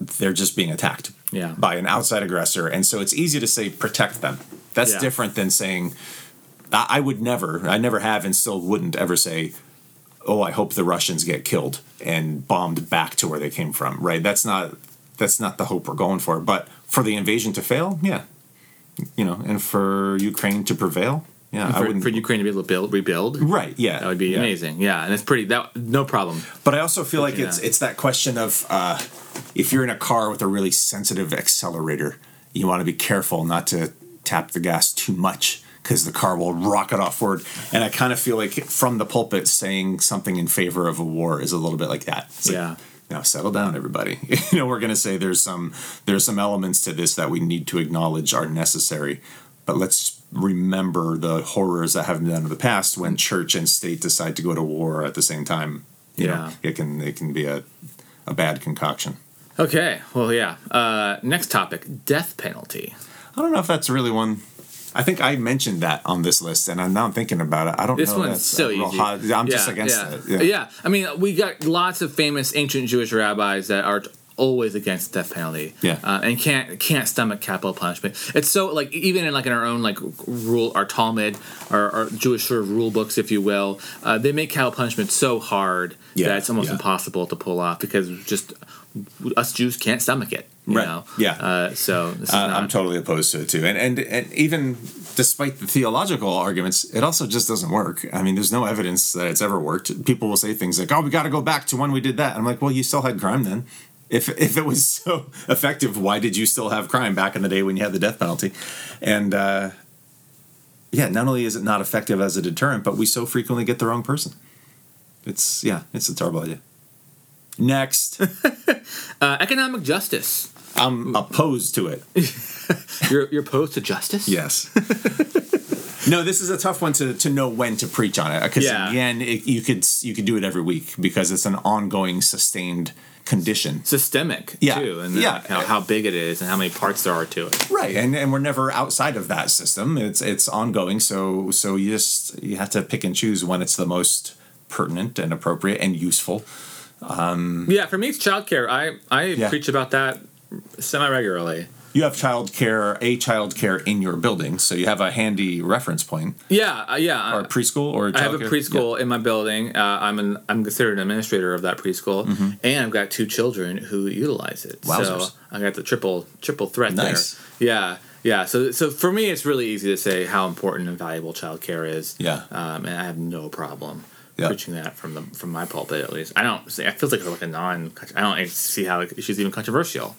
they're just being attacked Yeah. by an outside aggressor, and so it's easy to say protect them. That's Yeah. different than saying I I would never, I never have, and still wouldn't ever say, "Oh, I hope the Russians get killed and bombed back to where they came from." Right? That's not that's not the hope we're going for. But for the invasion to fail, yeah, you know, and for Ukraine to prevail, yeah, I For, wouldn't. for Ukraine to be able to build, rebuild, Right. Yeah. that would be yeah. amazing. Yeah, and it's pretty. That no problem. But I also feel like Yeah. it's it's that question of uh, if you're in a car with a really sensitive accelerator, you want to be careful not to tap the gas too much because the car will rocket off forward. And I kind of feel like from the pulpit saying something in favor of a war is a little bit like that. Like, Yeah. Now settle down, everybody. (laughs) you know, we're going to say there's some there's some elements to this that we need to acknowledge are necessary, but let's remember the horrors that have been done in the past when church and state decide to go to war at the same time. You Yeah. know, it can it can be a a bad concoction. Okay. Well, yeah. Uh, next topic: death penalty. I don't know if that's really one. I think I mentioned that on this list, and I'm now thinking about it. I don't This know. one's that's so easy. hot- I'm just against yeah. it. Yeah. I mean, we got lots of famous ancient Jewish rabbis that are always against the death penalty. Yeah. uh, and can't can't stomach capital punishment. It's so like even in like in our own like rule, our Talmud, our, our Jewish sort of rule books, if you will, uh, they make capital punishment so hard Yeah, that it's almost yeah. impossible to pull off because just us Jews can't stomach it. You Right. know. Yeah. Uh, so this is Uh, I'm totally opposed to it too, and, and and even despite the theological arguments, it also just doesn't work. I mean, there's no evidence that it's ever worked. People will say things like, "Oh, we got to go back to when we did that." I'm like, "Well, you still had crime then. If if it was so (laughs) effective, why did you still have crime back in the day when you had the death penalty?" And uh, yeah, not only is it not effective as a deterrent, but we so frequently get the wrong person. It's yeah, it's a terrible idea. Next, (laughs) uh, economic justice. I'm opposed to it. (laughs) You're you're opposed to justice. Yes. no, this is a tough one to, to know when to preach on it because Yeah. again, it, you could you could do it every week because it's an ongoing, sustained condition. systemic Yeah. too, and Yeah. how, how big it is and how many parts there are to it. Right, and and we're never outside of that system. It's it's ongoing. So so you just you have to pick and choose when it's the most pertinent and appropriate and useful. Yeah, for me it's childcare. I I Yeah. preach about that semi regularly. You have childcare, a childcare in your building, so you have a handy reference point, Yeah, uh, yeah. or preschool, or I have a preschool in my building. Uh, I'm an I'm considered an administrator of that preschool, and I've got two children who utilize it. So Mm-hmm. Wowzers. I got the triple triple threat Nice. there. Yeah, yeah. So so for me, it's really easy to say how important and valuable childcare is. Yeah. um, and I have no problem. Yeah. Preaching that from the from my pulpit at least, I don't. see- It feels like it's like a non. I don't see how she's even controversial.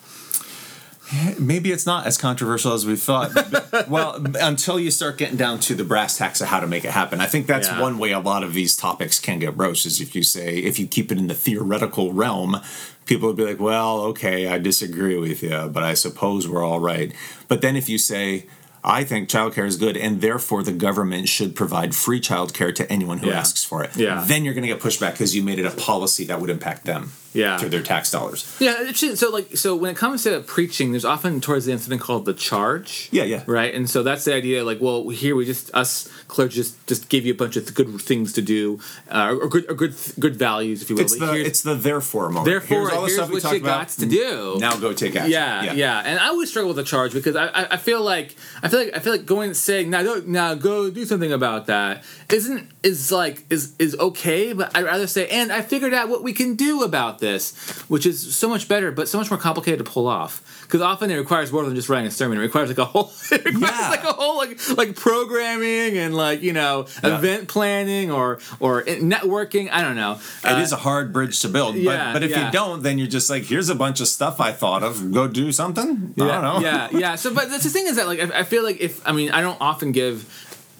Maybe it's not as controversial as we thought. (laughs) Well, until you start getting down to the brass tacks of how to make it happen. I think that's Yeah. one way a lot of these topics can get broached is if you say, if you keep it in the theoretical realm, people would be like, well, okay, I disagree with you, but I suppose we're all right. But then if you say, I think childcare is good, and therefore the government should provide free childcare to anyone who Yeah. asks for it. Yeah. Then you're going to get pushback because you made it a policy that would impact them. Yeah. Through their tax dollars. Yeah. So like, so when it comes to preaching, there's often towards the end something called the charge. Yeah, yeah. Right, and so that's the idea. Like, well, here we just us clergy just just give you a bunch of good things to do, uh, or good or good good values, if you will. It's the here's- it's the therefore moment. therefore all the here's stuff we what talked you about. got to do. Now go take action. Yeah, yeah, and I always struggle with the charge because I, I, I feel like I feel like I feel like going and saying now go now go do something about that isn't is like is is okay, but I'd rather say and I figured out what we can do about this, which is so much better, but so much more complicated to pull off. Because often it requires more than just writing a sermon. It requires like a whole, (laughs) it requires Yeah. like a whole like like programming and like you know Yeah. event planning or or networking. I don't know. It Uh, is a hard bridge to build, yeah, but but if you don't, then you're just like, here's a bunch of stuff I thought of. Go do something. I don't know. Yeah, yeah. So, but that's the thing is that like I, I feel like if I mean I don't often give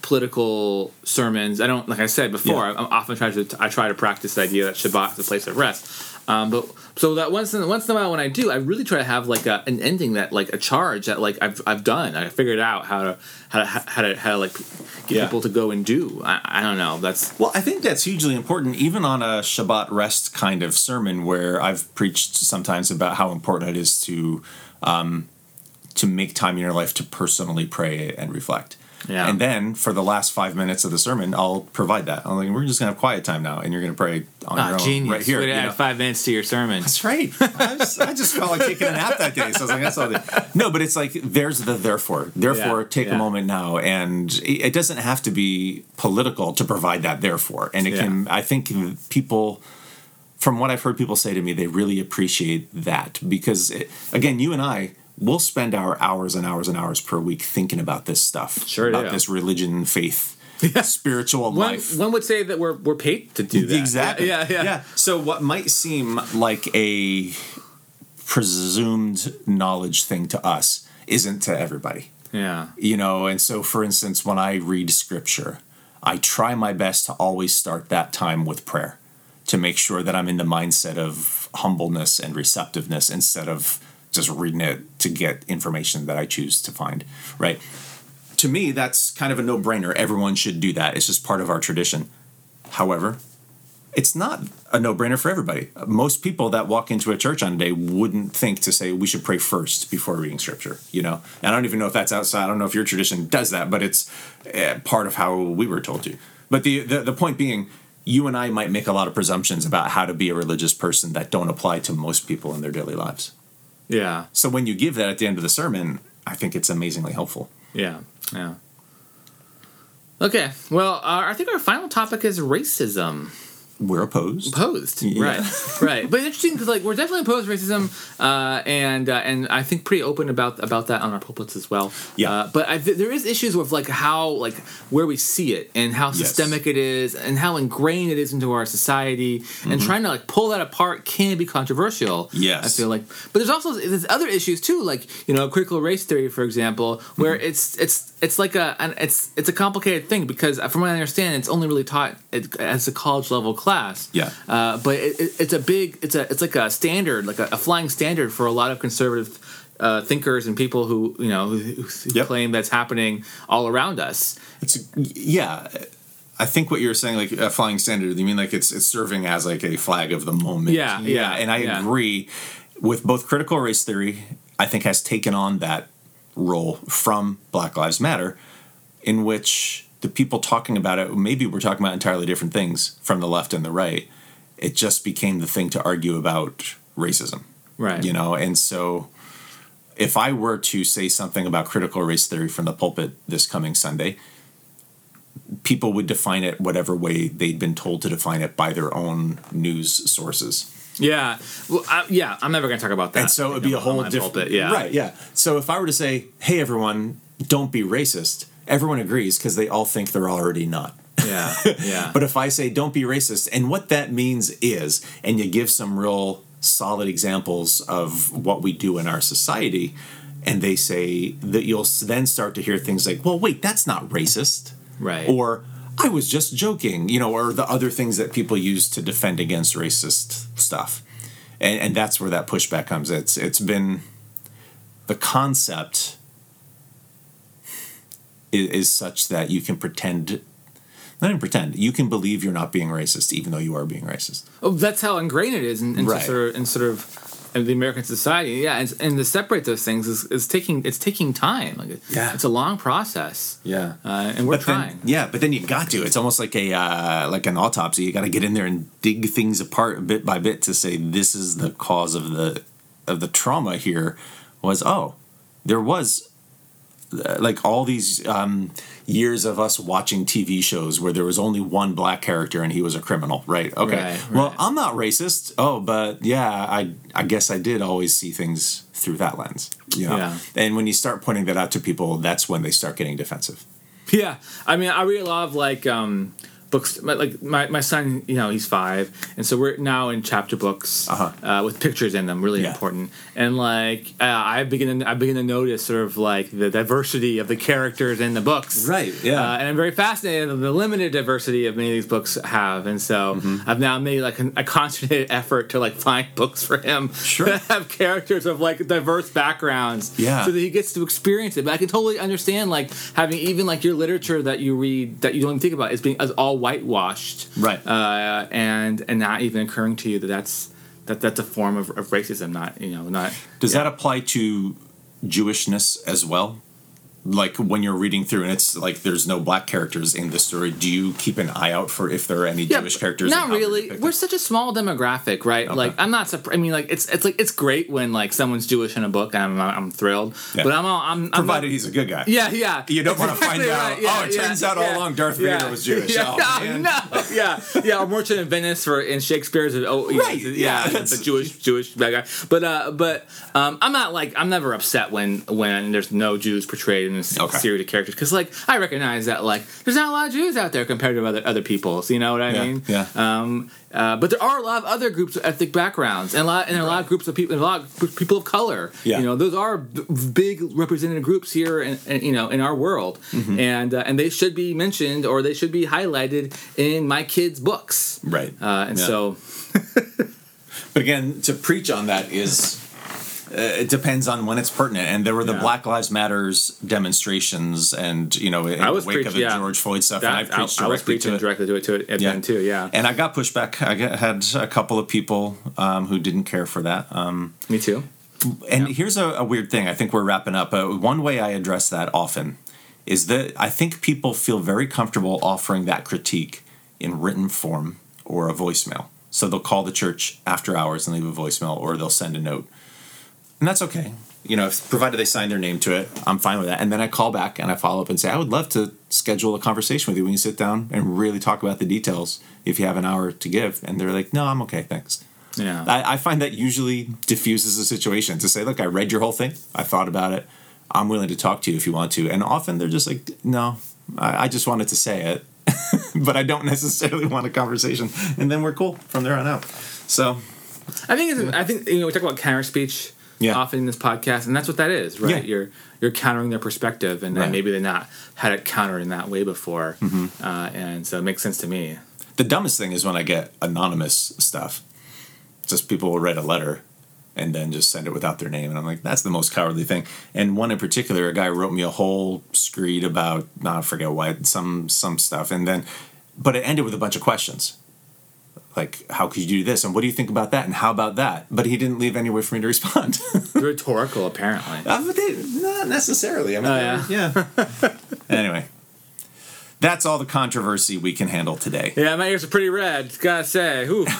political sermons. I don't like I said before. Yeah. I, I'm often try to I try to practice the idea that Shabbat is a place of rest. Um, but so that once in once in a while when I do, I really try to have like a, an ending that like a charge that like I've, I've done. I figured out how to how to how to how to like get Yeah. people to go and do. I, I don't know. That's Well, I think that's hugely important, even on a Shabbat rest kind of sermon, where I've preached sometimes about how important it is to um, to make time in your life to personally pray and reflect. Yeah. And then for the last five minutes of the sermon, I'll provide that. I'm like, we're just gonna have quiet time now, and you're gonna pray on your ah, own right here. To you add know? five minutes to your sermon. That's right. I just, I just felt like taking a nap that day, so I was like, "That's all." No, but it's like there's the therefore. Therefore, Yeah, take yeah. a moment now, and it it doesn't have to be political to provide that therefore. And it Yeah. can. I think people, from what I've heard people say to me, they really appreciate that because, it, again, you and I. We'll spend our hours and hours and hours per week thinking about this stuff, Sure about do. this religion, faith, spiritual One, life. one would say that we're we're paid to do that. Exactly. Yeah, yeah. yeah. So what might seem like a presumed knowledge thing to us isn't to everybody. Yeah. You know, and so for instance, when I read scripture, I try my best to always start that time with prayer to make sure that I'm in the mindset of humbleness and receptiveness instead of just reading it to get information that I choose to find, right? To me, that's kind of a no-brainer. Everyone should do that. It's just part of our tradition. However, it's not a no-brainer for everybody. Most people that walk into a church on a day wouldn't think to say we should pray first before reading scripture. You know, and I don't even know if that's outside. I don't know if your tradition does that, but it's uh, part of how we were told to. But the, the the point being, you and I might make a lot of presumptions about how to be a religious person that don't apply to most people in their daily lives. Yeah. So when you give that at the end of the sermon, I think it's amazingly helpful. Yeah, yeah. Okay, well, uh, I think our final topic is racism. We're opposed. Opposed, Yeah. right, (laughs) right. But it's interesting because like we're definitely opposed to racism, uh, and uh, and I think pretty open about about that on our pulpits as well. Yeah. Uh, but I, there is issues with like how like where we see it and how systemic it is and how ingrained it is into our society, and trying to like pull that apart can be controversial. Mm-hmm. Yes. I feel like. But there's also there's other issues too, like you know critical race theory, for example, where Mm-hmm. it's it's it's like a an, it's it's a complicated thing because from what I understand, it's only really taught at- as a college level class. Yeah. Uh, but it, it, it's a big it's a it's like a standard, like a, a flying standard for a lot of conservative. Uh, thinkers and people who you know who, who Yep. claim that's happening all around us. It's yeah. I think what you're saying, like a flying standard, you mean like it's it's serving as like a flag of the moment. Yeah, yeah, and I yeah. agree with both critical race theory. I think has taken on that role from Black Lives Matter, in which the people talking about it maybe we're talking about entirely different things from the left and the right. It just became the thing to argue about racism Right. you know and so if I were to say something about critical race theory from the pulpit this coming Sunday, people would define it whatever way they'd been told to define it by their own news sources. Yeah, well, I, yeah, I'm never going to talk about that. And so it'd be a whole different, Yeah, right? Yeah. So if I were to say, "Hey, everyone, don't be racist," everyone agrees because they all think they're already not. yeah, (laughs) yeah. But if I say, "Don't be racist," and what that means is, and you give some real solid examples of what we do in our society, and they say that you'll then start to hear things like, "Well, wait, that's not racist," Right. Or I was just joking, you know, or the other things that people use to defend against racist stuff. And and that's where that pushback comes. It's it's been the concept is, is such that you can pretend not even pretend, you can believe you're not being racist even though you are being racist. Oh, that's how ingrained it is in, into Right. sort of in sort of in the American society. Yeah, and, and to separate those things is, is taking it's taking time. Like Yeah. it's a long process. Yeah. uh, and we're But then- trying. yeah, but then you got to. It's almost like a uh, like an autopsy. You got to get in there and dig things apart bit by bit to say this is the cause of the of the trauma. Here was oh, there was like all these um, years of us watching TV shows where there was only one black character and he was a criminal, right? Okay. Right, Well. I'm not racist. Oh, but yeah, I I guess I did always see things through that lens. You know? Yeah. And when you start pointing that out to people, that's when they start getting defensive. Yeah, I mean, I read a lot of like um, books. my- Like my, my son, you know, he's five, and so we're now in chapter books Uh-huh. uh, with pictures in them, really Yeah. important. And like uh, I begin, to, I begin to notice sort of like the diversity of the characters in the books. Right, yeah. Uh, and I'm very fascinated with the limited diversity of many of these books have, and so Mm-hmm. I've now made like a, a concentrated (laughs) effort to like find books for him Sure. that (laughs) have characters of like diverse backgrounds. Yeah. So that he gets to experience it. But I can totally understand like having even like your literature that you read that you don't even think about is being as all whitewashed, Right. Uh, and and not even occurring to you that that's that that's a form of, of racism. Not you know not. Does yeah. that apply to Jewishness as well? Like when you're reading through and it's like there's no black characters in the story, do you keep an eye out for if there are any Jewish characters? Not really. We're such a small demographic, right? Like I'm not. surp- I mean, like it's it's like it's great when like someone's Jewish in a book. I'm I'm thrilled. Yeah. But I'm all, I'm I'm provided not- he's a good guy. Yeah, yeah. You don't wanna find Exactly out, yeah, oh, it yeah, turns out all along Darth yeah. Vader was Jewish. (laughs) Yeah, Oh, no, yeah, yeah. Or Merchant of Venice for in Shakespeare's. Oh, yeah, Right, yeah, yeah, the Jewish Jewish bad guy. But uh, but um, I'm not like I'm never upset when when there's no Jews portrayed in this Okay. series of characters because like I recognize that like there's not a lot of Jews out there compared to other other people. So you know what I Yeah, mean? yeah. Um, uh, but there are a lot of other groups of ethnic backgrounds, and a lot, and a lot of groups of people, and a lot of people of color. Yeah. You know, those are b- big represented groups here, in, in, you know, in our world, Mm-hmm. and uh, and they should be mentioned or they should be highlighted in my kids' books. Right. Uh, and Yeah. so, (laughs) (laughs) But again, to preach on that is it depends on when it's pertinent. And there were the Yeah. Black Lives Matters demonstrations, and you know, in I was the wake of the yeah. George Floyd stuff, and I that, I, preached I was directly preaching to it. directly to it to it Yeah. then too. Yeah, And I got pushback. I got, had a couple of people um, who didn't care for that. Um, me too. and here's a, a weird thing. I think we're wrapping up. Uh, one way I address that often is that I think people feel very comfortable offering that critique in written form or a voicemail. So they'll call the church after hours and leave a voicemail, or they'll send a note, and that's okay. You know, if, provided they sign their name to it, I'm fine with that. And then I call back and I follow up and say, I would love to schedule a conversation with you. We can sit down and really talk about the details if you have an hour to give. And they're like, No, I'm okay, thanks. Yeah. I, I find that usually diffuses the situation to say, look, I read your whole thing. I thought about it. I'm willing to talk to you if you want to. And often they're just like, no, I, I just wanted to say it, (laughs) but I don't necessarily want a conversation. And then we're cool from there on out. So, I think it's, I think you know we talk about counter speech Yeah. often in this podcast, and that's what that is, right? Yeah. You're you're countering their perspective, and Right. maybe they're not had it countered in that way before, Mm-hmm. uh, and so it makes sense to me. the dumbest thing is when I get anonymous stuff. Just people will write a letter and then just send it without their name. And I'm like, that's the most cowardly thing. And one in particular, a guy wrote me a whole screed about, I forget what, some some stuff. And then, but it ended with a bunch of questions. Like, how could you do this? And what do you think about that? And how about that? But he didn't leave any way for me to respond. (laughs) Rhetorical, apparently. Uh, but they- not necessarily. I mean, Oh, yeah. yeah. (laughs) anyway, that's all the controversy we can handle today. Yeah, my ears are pretty red. Gotta say, Ooh. (laughs)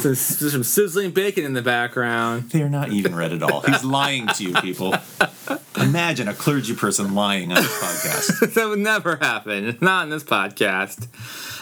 Some, some sizzling bacon in the background. They're not even red at all. He's lying to you, people. Imagine a clergy person lying on a podcast. (laughs) that would never happen. Not in this podcast.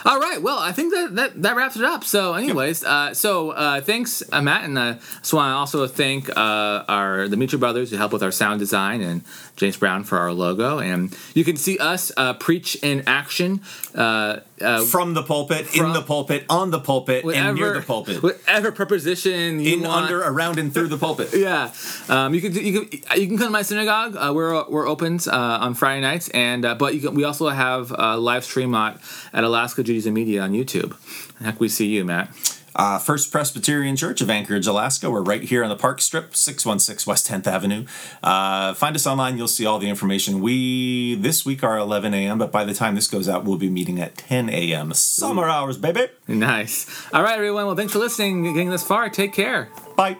All right. Well, I think that that, that wraps it up. So, anyways, uh, so uh, thanks, uh, Matt, and uh, just want to also thank uh, our the Mutual Brothers who help with our sound design and James Brown for our logo. And you can see us uh, preach in action. Uh, uh, From the pulpit, in the pulpit, on the pulpit, and near the pulpit. whatever preposition you In, want. under, around, and through the pulpit. (laughs) Yeah, um, you can you can you can come to my synagogue. Uh, we're we're open uh, on Friday nights, and uh, but you can, we also have a live stream at, at Alaska Judaism Media on YouTube. How can we see you, Matt? Uh, First Presbyterian Church of Anchorage, Alaska. We're right here on the Park Strip, 616 West 10th Avenue. Uh, find us online. You'll see all the information. We, this week, are 11 a.m., but by the time this goes out, we'll be meeting at 10 a.m. Summer hours, baby. Nice. All right, everyone. Well, thanks for listening, getting this far. Take care. Bye.